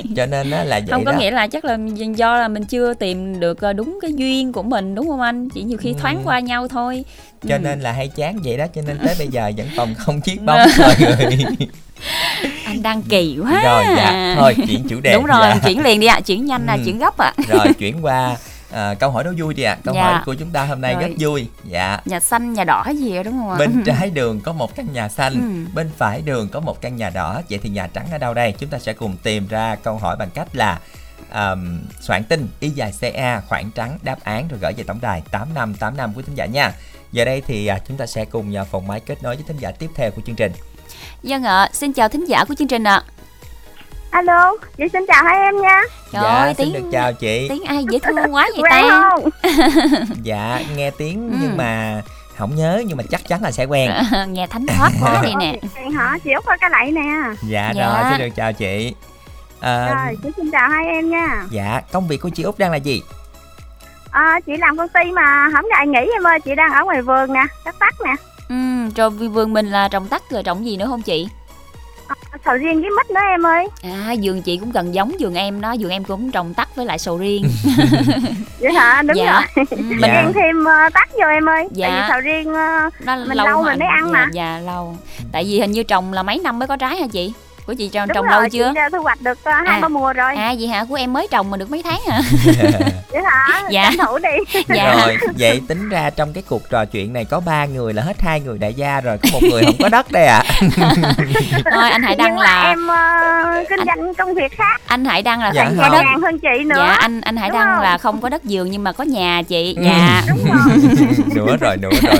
[SPEAKER 2] cho nên đó là vậy
[SPEAKER 3] không có
[SPEAKER 2] đó.
[SPEAKER 3] nghĩa là chắc là do là mình chưa tìm được ờ, đúng cái duyên của mình đúng không anh chỉ nhiều khi ừ. thoáng qua nhau thôi
[SPEAKER 2] cho ừ. nên là hay chán vậy đó cho nên tới bây giờ vẫn còn không chiếc bóng mọi người
[SPEAKER 3] anh đang kỳ quá
[SPEAKER 2] rồi dạ thôi chuyển chủ đề
[SPEAKER 3] đúng rồi dạ. chuyển liền đi ạ à, chuyển nhanh là ừ. chuyển gấp ạ à.
[SPEAKER 2] rồi chuyển qua à, câu hỏi đố vui đi ạ à. câu dạ. hỏi của chúng ta hôm nay Rồi. rất vui dạ
[SPEAKER 3] nhà xanh nhà đỏ gì đó đúng không ạ
[SPEAKER 2] bên trái đường có một căn nhà xanh ừ. bên phải đường có một căn nhà đỏ vậy thì nhà trắng ở đâu đây chúng ta sẽ cùng tìm ra câu hỏi bằng cách là um, soạn tin y dài ca khoảng trắng đáp án rồi gửi về tổng đài tám năm tám năm của thính giả nha giờ đây thì uh, chúng ta sẽ cùng nhờ phòng máy kết nối với thính giả tiếp theo của chương trình
[SPEAKER 3] Dân vâng ạ, xin chào thính giả của chương trình ạ. À.
[SPEAKER 16] Alo, chị xin chào hai em nha.
[SPEAKER 2] Trời dạ, ơi, tiếng, được chào chị.
[SPEAKER 3] Tiếng ai dễ thương quá vậy ta?
[SPEAKER 16] không?
[SPEAKER 2] dạ, nghe tiếng ừ. nhưng mà không nhớ nhưng mà chắc chắn là sẽ quen.
[SPEAKER 3] nghe thánh thoát quá đi nè.
[SPEAKER 16] hả? Chị Út ơi cái lạy nè.
[SPEAKER 2] Dạ, dạ, rồi, xin được chào chị.
[SPEAKER 16] À, rồi, chị xin chào hai em nha.
[SPEAKER 2] Dạ, công việc của chị Út đang là gì?
[SPEAKER 16] À, chị làm công ty mà không ngày nghỉ em ơi, chị đang ở ngoài vườn nè, cắt tắt nè.
[SPEAKER 3] Ừ, rồi vườn mình là trồng tắt rồi trồng gì nữa không chị?
[SPEAKER 16] Sầu riêng với mít nữa em ơi.
[SPEAKER 3] À vườn chị cũng gần giống vườn em đó vườn em cũng trồng tắc với lại sầu riêng.
[SPEAKER 16] Vậy hả? Đúng dạ. rồi. Ừ. mình dạ. ăn thêm uh, tắc vô em ơi. Dạ. tại vì sầu riêng uh, Nó mình lâu, lâu mình mới ăn
[SPEAKER 3] dạ,
[SPEAKER 16] mà.
[SPEAKER 3] dạ lâu. Tại vì hình như trồng là mấy năm mới có trái hả chị của chị trồng trồng lâu chưa?
[SPEAKER 16] chị thu hoạch được uh, hai à. ba mùa rồi.
[SPEAKER 3] À vậy hả? Của em mới trồng mà được mấy tháng hả?
[SPEAKER 16] Vậy hả?
[SPEAKER 3] Dạ.
[SPEAKER 16] Thủ đi.
[SPEAKER 2] Dạ. rồi vậy tính ra trong cái cuộc trò chuyện này có ba người là hết hai người đại gia rồi có một người không có đất đây ạ.
[SPEAKER 3] À. thôi anh hãy đăng là
[SPEAKER 16] em uh, kinh doanh công việc khác.
[SPEAKER 3] Anh hãy đăng là
[SPEAKER 16] dạ,
[SPEAKER 3] không có đất.
[SPEAKER 16] Hơn chị nữa.
[SPEAKER 3] Dạ anh anh hãy đăng là không? có đất giường nhưng mà có nhà chị. Ừ. dạ.
[SPEAKER 16] Đúng rồi.
[SPEAKER 2] Nữa rồi nữa rồi.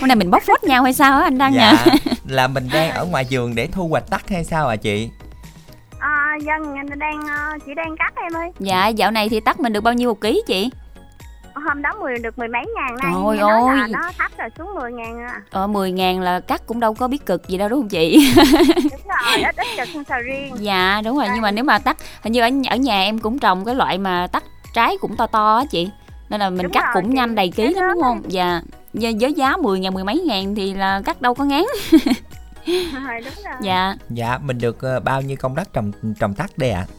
[SPEAKER 3] Hôm nay mình bóc phốt nhau hay sao á anh đăng
[SPEAKER 2] dạ, nha là mình đang ở ngoài giường để thu hoạch tắc hay sao à chị?
[SPEAKER 16] À dân đang ờ, chị đang cắt em ơi.
[SPEAKER 3] Dạ dạo này thì tắc mình được bao nhiêu một ký chị?
[SPEAKER 16] Hôm đó mười được mười mấy ngàn nay
[SPEAKER 3] Trời ơi.
[SPEAKER 16] là nó thấp rồi xuống 10 ngàn à.
[SPEAKER 3] ờ 10 ngàn là cắt cũng đâu có biết cực gì đâu đúng không chị?
[SPEAKER 16] Đúng rồi ít ít cực sầu riêng.
[SPEAKER 3] Dạ đúng rồi à. nhưng mà nếu mà tắt hình như ở, ở nhà em cũng trồng cái loại mà tắt trái cũng to to á chị. Nên là mình đúng cắt rồi, cũng chị. nhanh đầy ký lắm đúng không? Dạ với giá 10 ngàn mười mấy ngàn thì là cắt đâu có ngán
[SPEAKER 16] rồi, đúng rồi.
[SPEAKER 3] dạ.
[SPEAKER 2] Dạ mình được uh, bao nhiêu công đất trồng trồng tắt đây ạ?
[SPEAKER 16] À?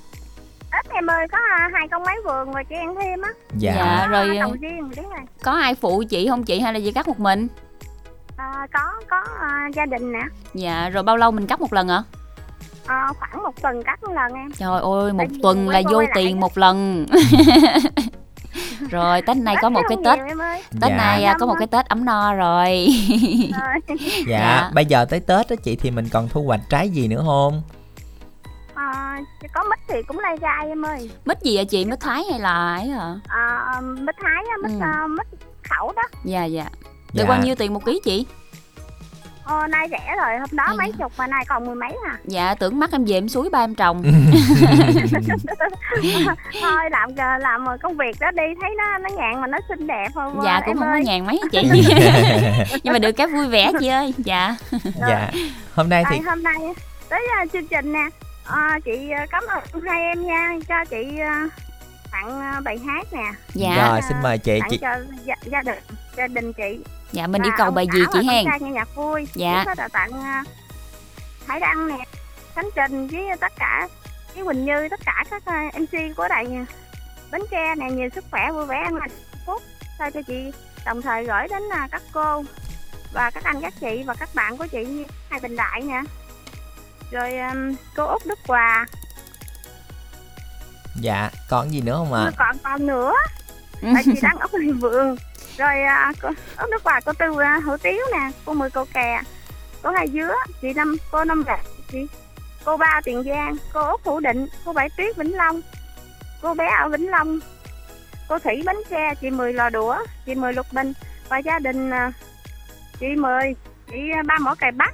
[SPEAKER 16] ít em ơi có hai công mấy vườn rồi chị ăn thêm á.
[SPEAKER 2] Dạ,
[SPEAKER 3] dạ rồi
[SPEAKER 16] trồng riêng đúng rồi
[SPEAKER 3] có ai phụ chị không chị hay là chị cắt một mình?
[SPEAKER 16] À, có có uh, gia đình nè.
[SPEAKER 3] Dạ rồi bao lâu mình cắt một lần ạ?
[SPEAKER 16] À, khoảng một tuần cắt một lần em.
[SPEAKER 3] Trời ơi một tuần là vô tiền một lần rồi tết này có một cái tết tết dạ. này à, có một cái tết ấm no rồi.
[SPEAKER 2] Dạ, dạ. bây giờ tới tết đó chị thì mình còn thu hoạch trái gì nữa không?
[SPEAKER 16] À, có mít thì cũng lai gai em ơi.
[SPEAKER 3] Mít gì vậy chị? Mít thái hay là ấy hả?
[SPEAKER 16] À, mít thái mít ừ. uh, mít khẩu đó.
[SPEAKER 3] Dạ dạ. Được dạ. bao nhiêu tiền một ký chị
[SPEAKER 16] Ờ, nay rẻ rồi, hôm đó Hay mấy chục mà nay còn mười mấy à
[SPEAKER 3] Dạ, tưởng mắt em về em suối ba em trồng.
[SPEAKER 16] Thôi làm làm công việc đó đi, thấy nó nó nhàn mà nó xinh đẹp không
[SPEAKER 3] Dạ, cũng không ơi. có nhàn mấy chị? Nhưng mà được cái vui vẻ chị ơi, dạ.
[SPEAKER 2] Dạ, hôm nay thì
[SPEAKER 16] à, Hôm nay tới uh, chương trình nè. À, Chị uh, cảm ơn hai em nha, cho chị uh, tặng uh, bài hát nè.
[SPEAKER 2] Dạ. Rồi, xin mời chị
[SPEAKER 16] Tặng chị... cho gia, gia đình gia đình chị.
[SPEAKER 3] Dạ mình yêu cầu bài gì chị hen
[SPEAKER 16] nghe nhạc vui.
[SPEAKER 3] Dạ.
[SPEAKER 16] Có tặng uh, Hải Đăng nè Khánh Trình với tất cả với Quỳnh Như tất cả các uh, MC của đài Bến Tre nè. Nhiều sức khỏe vui vẻ an lành phúc. Sao cho chị đồng thời gửi đến các cô và các anh các chị và các bạn của chị như hai Bình Đại nè. Rồi um, cô út đức hòa
[SPEAKER 2] dạ còn gì nữa không ạ? À?
[SPEAKER 16] còn còn nữa. Tại chị đang ốc hình vườn rồi uh, cô, ốc nước hòa cô tư uh, hủ tiếu nè cô mười cô kè. Cô hai dứa chị năm cô năm rạch chị cô ba tiền giang cô út phủ định cô bảy tuyết vĩnh long cô bé ở vĩnh long cô thủy bánh xe chị mười lò đũa chị mười lục bình và gia đình uh, chị mười chị ba mỏ cày bắc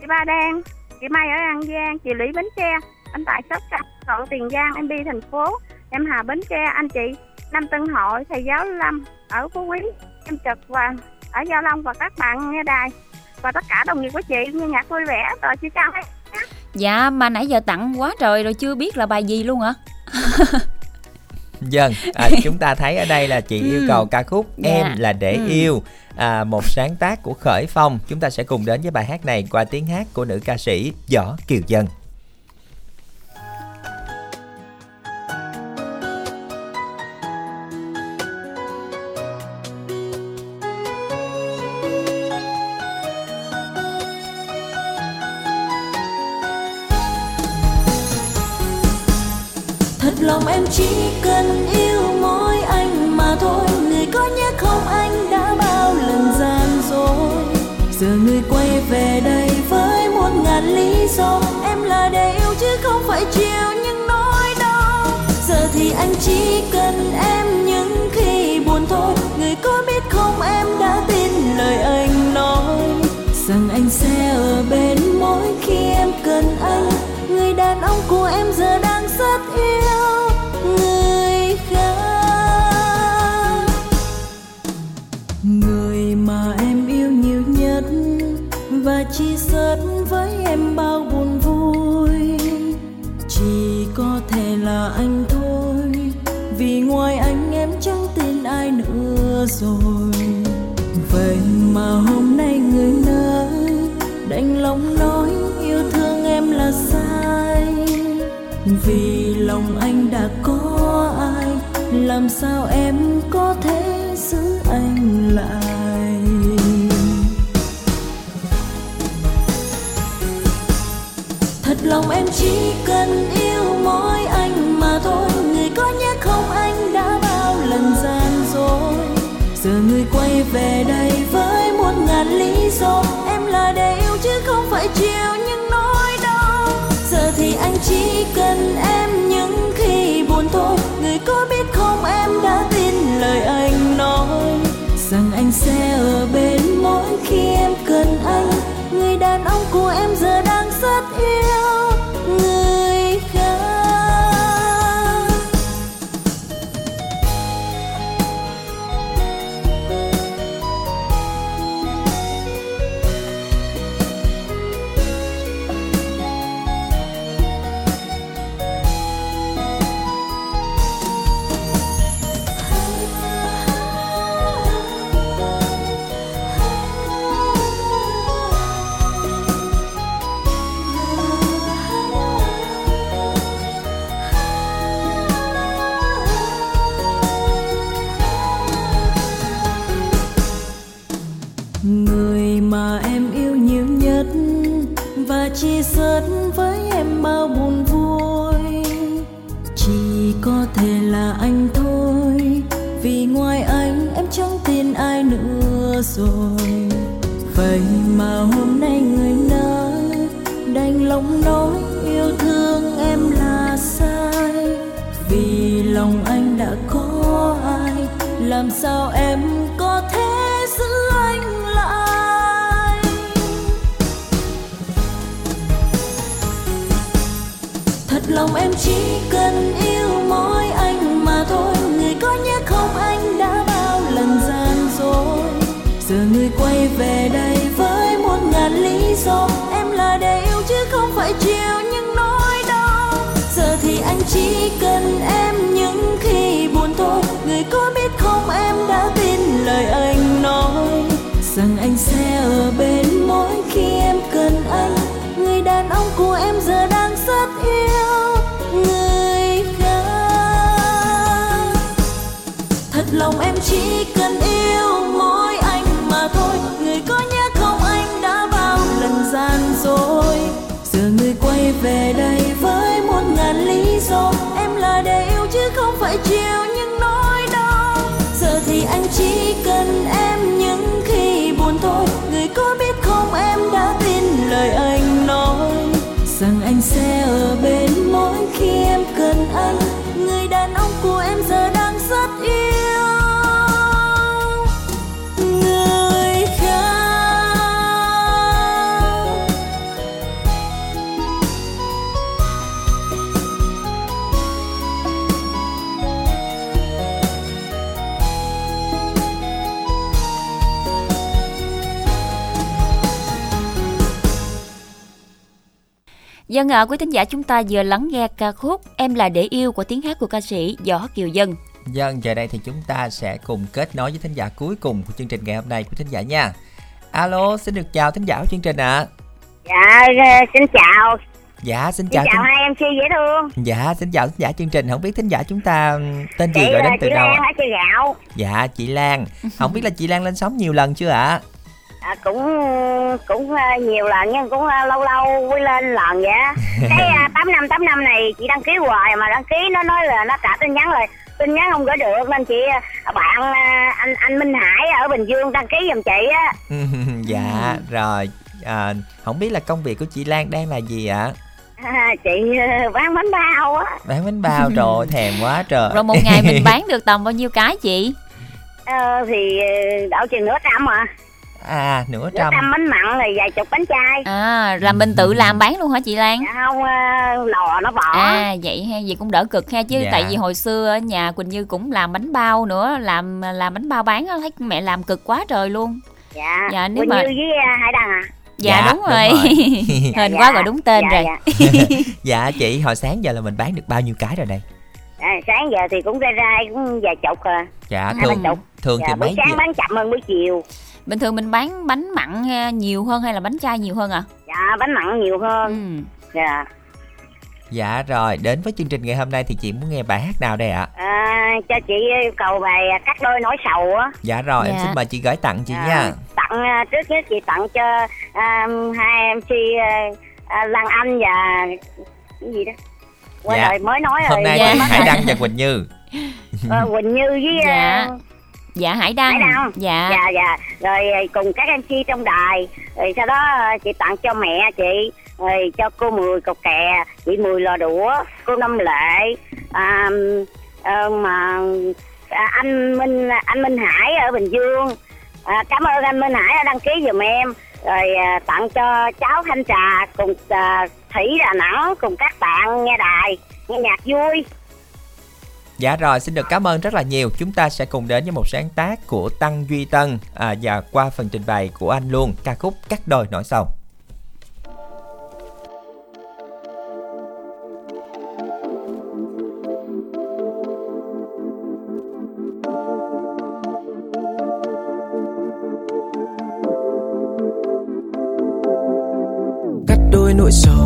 [SPEAKER 16] chị ba đen chị mai ở an giang chị lý bến tre anh tại sóc trăng cậu tiền giang em đi thành phố em hà bến tre anh chị năm tân hội thầy giáo lâm ở phú quý em trực và ở gia long và các bạn nghe đài. Và tất cả đồng nghiệp của chị nghe nhạc vui vẻ rồi chị chào hết
[SPEAKER 3] dạ mà nãy giờ tặng quá trời rồi chưa biết là bài gì luôn hả
[SPEAKER 2] Dân, vâng, à, chúng ta thấy ở đây là chị yêu cầu ca khúc dạ. Em là để ừ. yêu à, Một sáng tác của Khởi Phong. Chúng ta sẽ cùng đến với bài hát này qua tiếng hát của nữ ca sĩ Võ Kiều Dân
[SPEAKER 5] chứ chiều những nỗi đau. Giờ thì anh chỉ cần em những khi buồn thôi. Người có biết không em đã tin lời anh nói rằng anh sẽ ở bên mỗi khi em cần anh. Rồi. Vậy mà hôm nay người nơi đành lòng nói yêu thương em là sai. Vì lòng anh đã có ai, làm sao em có thể giữ anh lại? Thật lòng em chỉ cần anh sẽ ở bên mỗi khi em cần anh. Người đàn ông của em giờ đang rất yêu
[SPEAKER 3] Dân ạ, quý thính giả chúng ta vừa lắng nghe ca khúc Em là để yêu của tiếng hát của ca sĩ Võ Kiều Dân.
[SPEAKER 2] Dân, giờ đây thì chúng ta sẽ cùng kết nối với thính giả cuối cùng của chương trình ngày hôm nay của thính giả nha. Alo, xin được chào thính giả của chương trình ạ. À.
[SPEAKER 17] Dạ, xin chào.
[SPEAKER 2] Dạ, xin
[SPEAKER 17] Xin
[SPEAKER 2] chào.
[SPEAKER 17] chào
[SPEAKER 2] thính...
[SPEAKER 17] hai MC dễ thương.
[SPEAKER 2] Dạ, xin chào thính giả chương trình. Không biết thính giả chúng ta tên gì
[SPEAKER 17] Chị
[SPEAKER 2] gọi đến từ
[SPEAKER 17] chị
[SPEAKER 2] đâu?
[SPEAKER 17] Lan hả chị Gạo?
[SPEAKER 2] Dạ, chị Lan. Không biết là chị Lan lên sóng nhiều lần chưa ạ?
[SPEAKER 17] À, cũng cũng ờ, nhiều lần nhưng cũng ờ, lâu lâu mới lên lần vậy cái uh, 8 năm 8 năm này chị đăng ký hoài mà đăng ký nó nói là nó trả tin nhắn rồi tin nhắn không gửi được nên chị bạn anh anh Minh Hải ở Bình Dương đăng ký giùm chị á
[SPEAKER 2] dạ, rồi. À, không biết là công việc của chị Lan đang là gì ạ?
[SPEAKER 17] à, chị bán bánh bao á
[SPEAKER 2] Bán bánh bao trời ơi, thèm quá trời.
[SPEAKER 3] Rồi một ngày mình bán được tầm bao nhiêu cái chị?
[SPEAKER 17] Ờ, thì đậu chừng nửa trăm à
[SPEAKER 2] À, nửa
[SPEAKER 17] nửa
[SPEAKER 2] trăm.
[SPEAKER 17] trăm bánh mặn rồi vài chục bánh chay
[SPEAKER 3] À, là mình tự làm bán luôn hả chị Lan?
[SPEAKER 17] dạ không ờ, lò nó bỏ
[SPEAKER 3] À vậy ha, vậy cũng đỡ cực ha chứ
[SPEAKER 2] Dạ.
[SPEAKER 3] tại vì hồi xưa ở nhà Quỳnh Như cũng làm bánh bao nữa, làm làm bánh bao bán á thấy mẹ làm cực quá trời luôn.
[SPEAKER 17] dạ,
[SPEAKER 3] Dạ, nếu
[SPEAKER 17] Quỳnh
[SPEAKER 3] mà-
[SPEAKER 17] Như với ờ, Hải Đăng à
[SPEAKER 3] Dạ,
[SPEAKER 2] Dạ,
[SPEAKER 3] đúng
[SPEAKER 2] đúng
[SPEAKER 3] rồi.
[SPEAKER 2] rồi.
[SPEAKER 3] Hên
[SPEAKER 17] Dạ,
[SPEAKER 3] quá
[SPEAKER 17] dạ.
[SPEAKER 3] gọi đúng tên
[SPEAKER 17] Dạ,
[SPEAKER 3] rồi.
[SPEAKER 17] dạ.
[SPEAKER 2] dạ chị, hồi sáng giờ là mình bán được bao nhiêu cái rồi đây?
[SPEAKER 17] À, sáng giờ thì cũng ra ra cũng vài chục à
[SPEAKER 2] Dạ, thường thường
[SPEAKER 17] dạ,
[SPEAKER 2] thì mấy
[SPEAKER 17] sáng
[SPEAKER 2] giờ?
[SPEAKER 17] bán chậm hơn buổi chiều
[SPEAKER 3] Bình thường mình bán bánh mặn ha, nhiều hơn hay là bánh chay nhiều hơn à?
[SPEAKER 17] dạ bánh mặn nhiều hơn
[SPEAKER 3] Ừ.
[SPEAKER 17] dạ
[SPEAKER 2] Dạ rồi, đến với chương trình ngày hôm nay thì chị muốn nghe bài hát nào đây ạ?
[SPEAKER 17] à, cho chị yêu cầu bài cắt đôi nỗi sầu á
[SPEAKER 2] Dạ rồi, em
[SPEAKER 3] Dạ.
[SPEAKER 2] xin mời chị gửi tặng chị
[SPEAKER 17] À,
[SPEAKER 2] nha.
[SPEAKER 17] tặng à, trước nhất chị tặng cho à, hai MC à, à, Lan Anh và cái gì đó quên
[SPEAKER 2] Dạ.
[SPEAKER 17] rồi mới nói rồi
[SPEAKER 2] Hôm nay Hải
[SPEAKER 17] rồi.
[SPEAKER 2] Đăng và Quỳnh Như.
[SPEAKER 17] Ờ, Quỳnh Như với
[SPEAKER 3] Dạ.
[SPEAKER 17] à,
[SPEAKER 3] Dạ Hải Đăng.
[SPEAKER 17] Hải Đăng.
[SPEAKER 3] Dạ.
[SPEAKER 17] dạ dạ. Rồi à, cùng các MC trong đài. Rồi sau đó à, chị tặng cho mẹ chị rồi cho cô mười cục kè chị mười lò đũa cô năm lệ à, à, mà à, anh minh anh minh hải ở bình dương. À, cảm ơn anh minh hải đã đăng ký giùm em. Rồi à, tặng cho cháu thanh trà cùng à, thủy đà nẵng cùng các bạn nghe đài nghe nhạc vui
[SPEAKER 2] Dạ rồi, xin được cảm ơn rất là nhiều. Chúng ta sẽ cùng đến với một sáng tác của Tăng Duy Tân à, và qua phần trình bày của anh luôn ca khúc Cắt đôi nỗi sầu.
[SPEAKER 18] cắt đôi nỗi sầu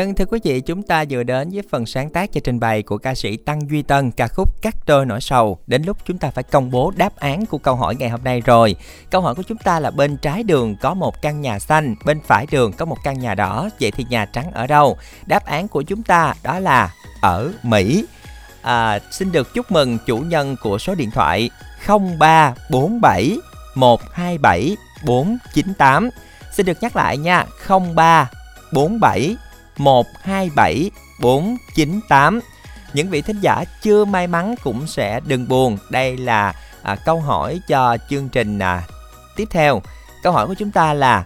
[SPEAKER 2] Dân thưa quý vị, chúng ta vừa đến với phần sáng tác cho trình bày của ca sĩ Tăng Duy Tân ca khúc Cắt đôi nỗi sầu. Đến lúc chúng ta phải công bố đáp án của câu hỏi ngày hôm nay rồi. Câu hỏi của chúng ta là bên trái đường có một căn nhà xanh, bên phải đường có một căn nhà đỏ. Vậy thì nhà trắng ở đâu? Đáp án của chúng ta đó là ở Mỹ. À, xin được chúc mừng chủ nhân của số điện thoại 0347 127 498. Xin được nhắc lại nha, 0347 127 498. Những vị thính giả chưa may mắn cũng sẽ đừng buồn. Đây là à, câu hỏi cho chương trình à, tiếp theo. Câu hỏi của chúng ta là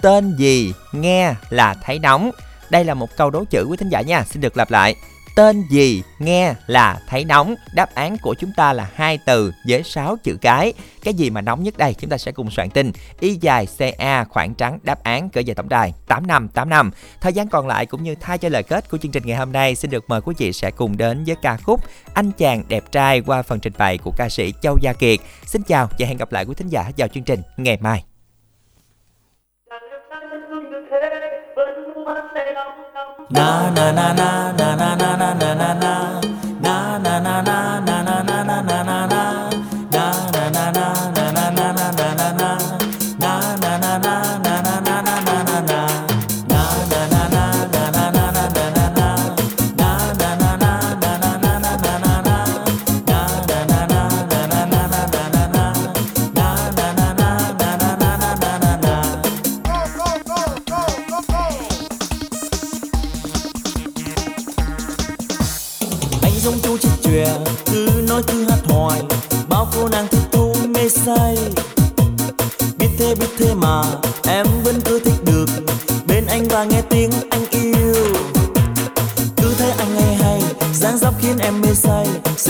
[SPEAKER 2] tên gì nghe là thấy nóng. Đây là một câu đố chữ quý thính giả nha. Xin được lặp lại tên gì nghe là thấy nóng. Đáp án của chúng ta là hai từ với 6 chữ cái. Cái gì mà nóng nhất đây? Chúng ta sẽ cùng soạn tin. Y dài ca khoảng trắng. Đáp án cỡ dài tổng đài tám năm tám năm. Thời gian còn lại cũng như thay cho lời kết của chương trình ngày hôm nay, xin được mời quý vị sẽ cùng đến với ca khúc anh chàng đẹp trai qua phần trình bày của ca sĩ châu gia kiệt. Xin chào và hẹn gặp lại quý thính giả vào chương trình ngày mai.
[SPEAKER 19] Na na na na na na na.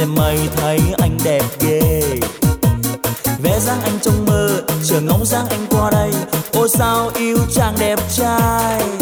[SPEAKER 19] Xem mây thấy anh đẹp ghê. Vẽ dáng anh trong mơ, chờ ngóng dáng anh qua đây. Ôi sao yêu chàng đẹp trai.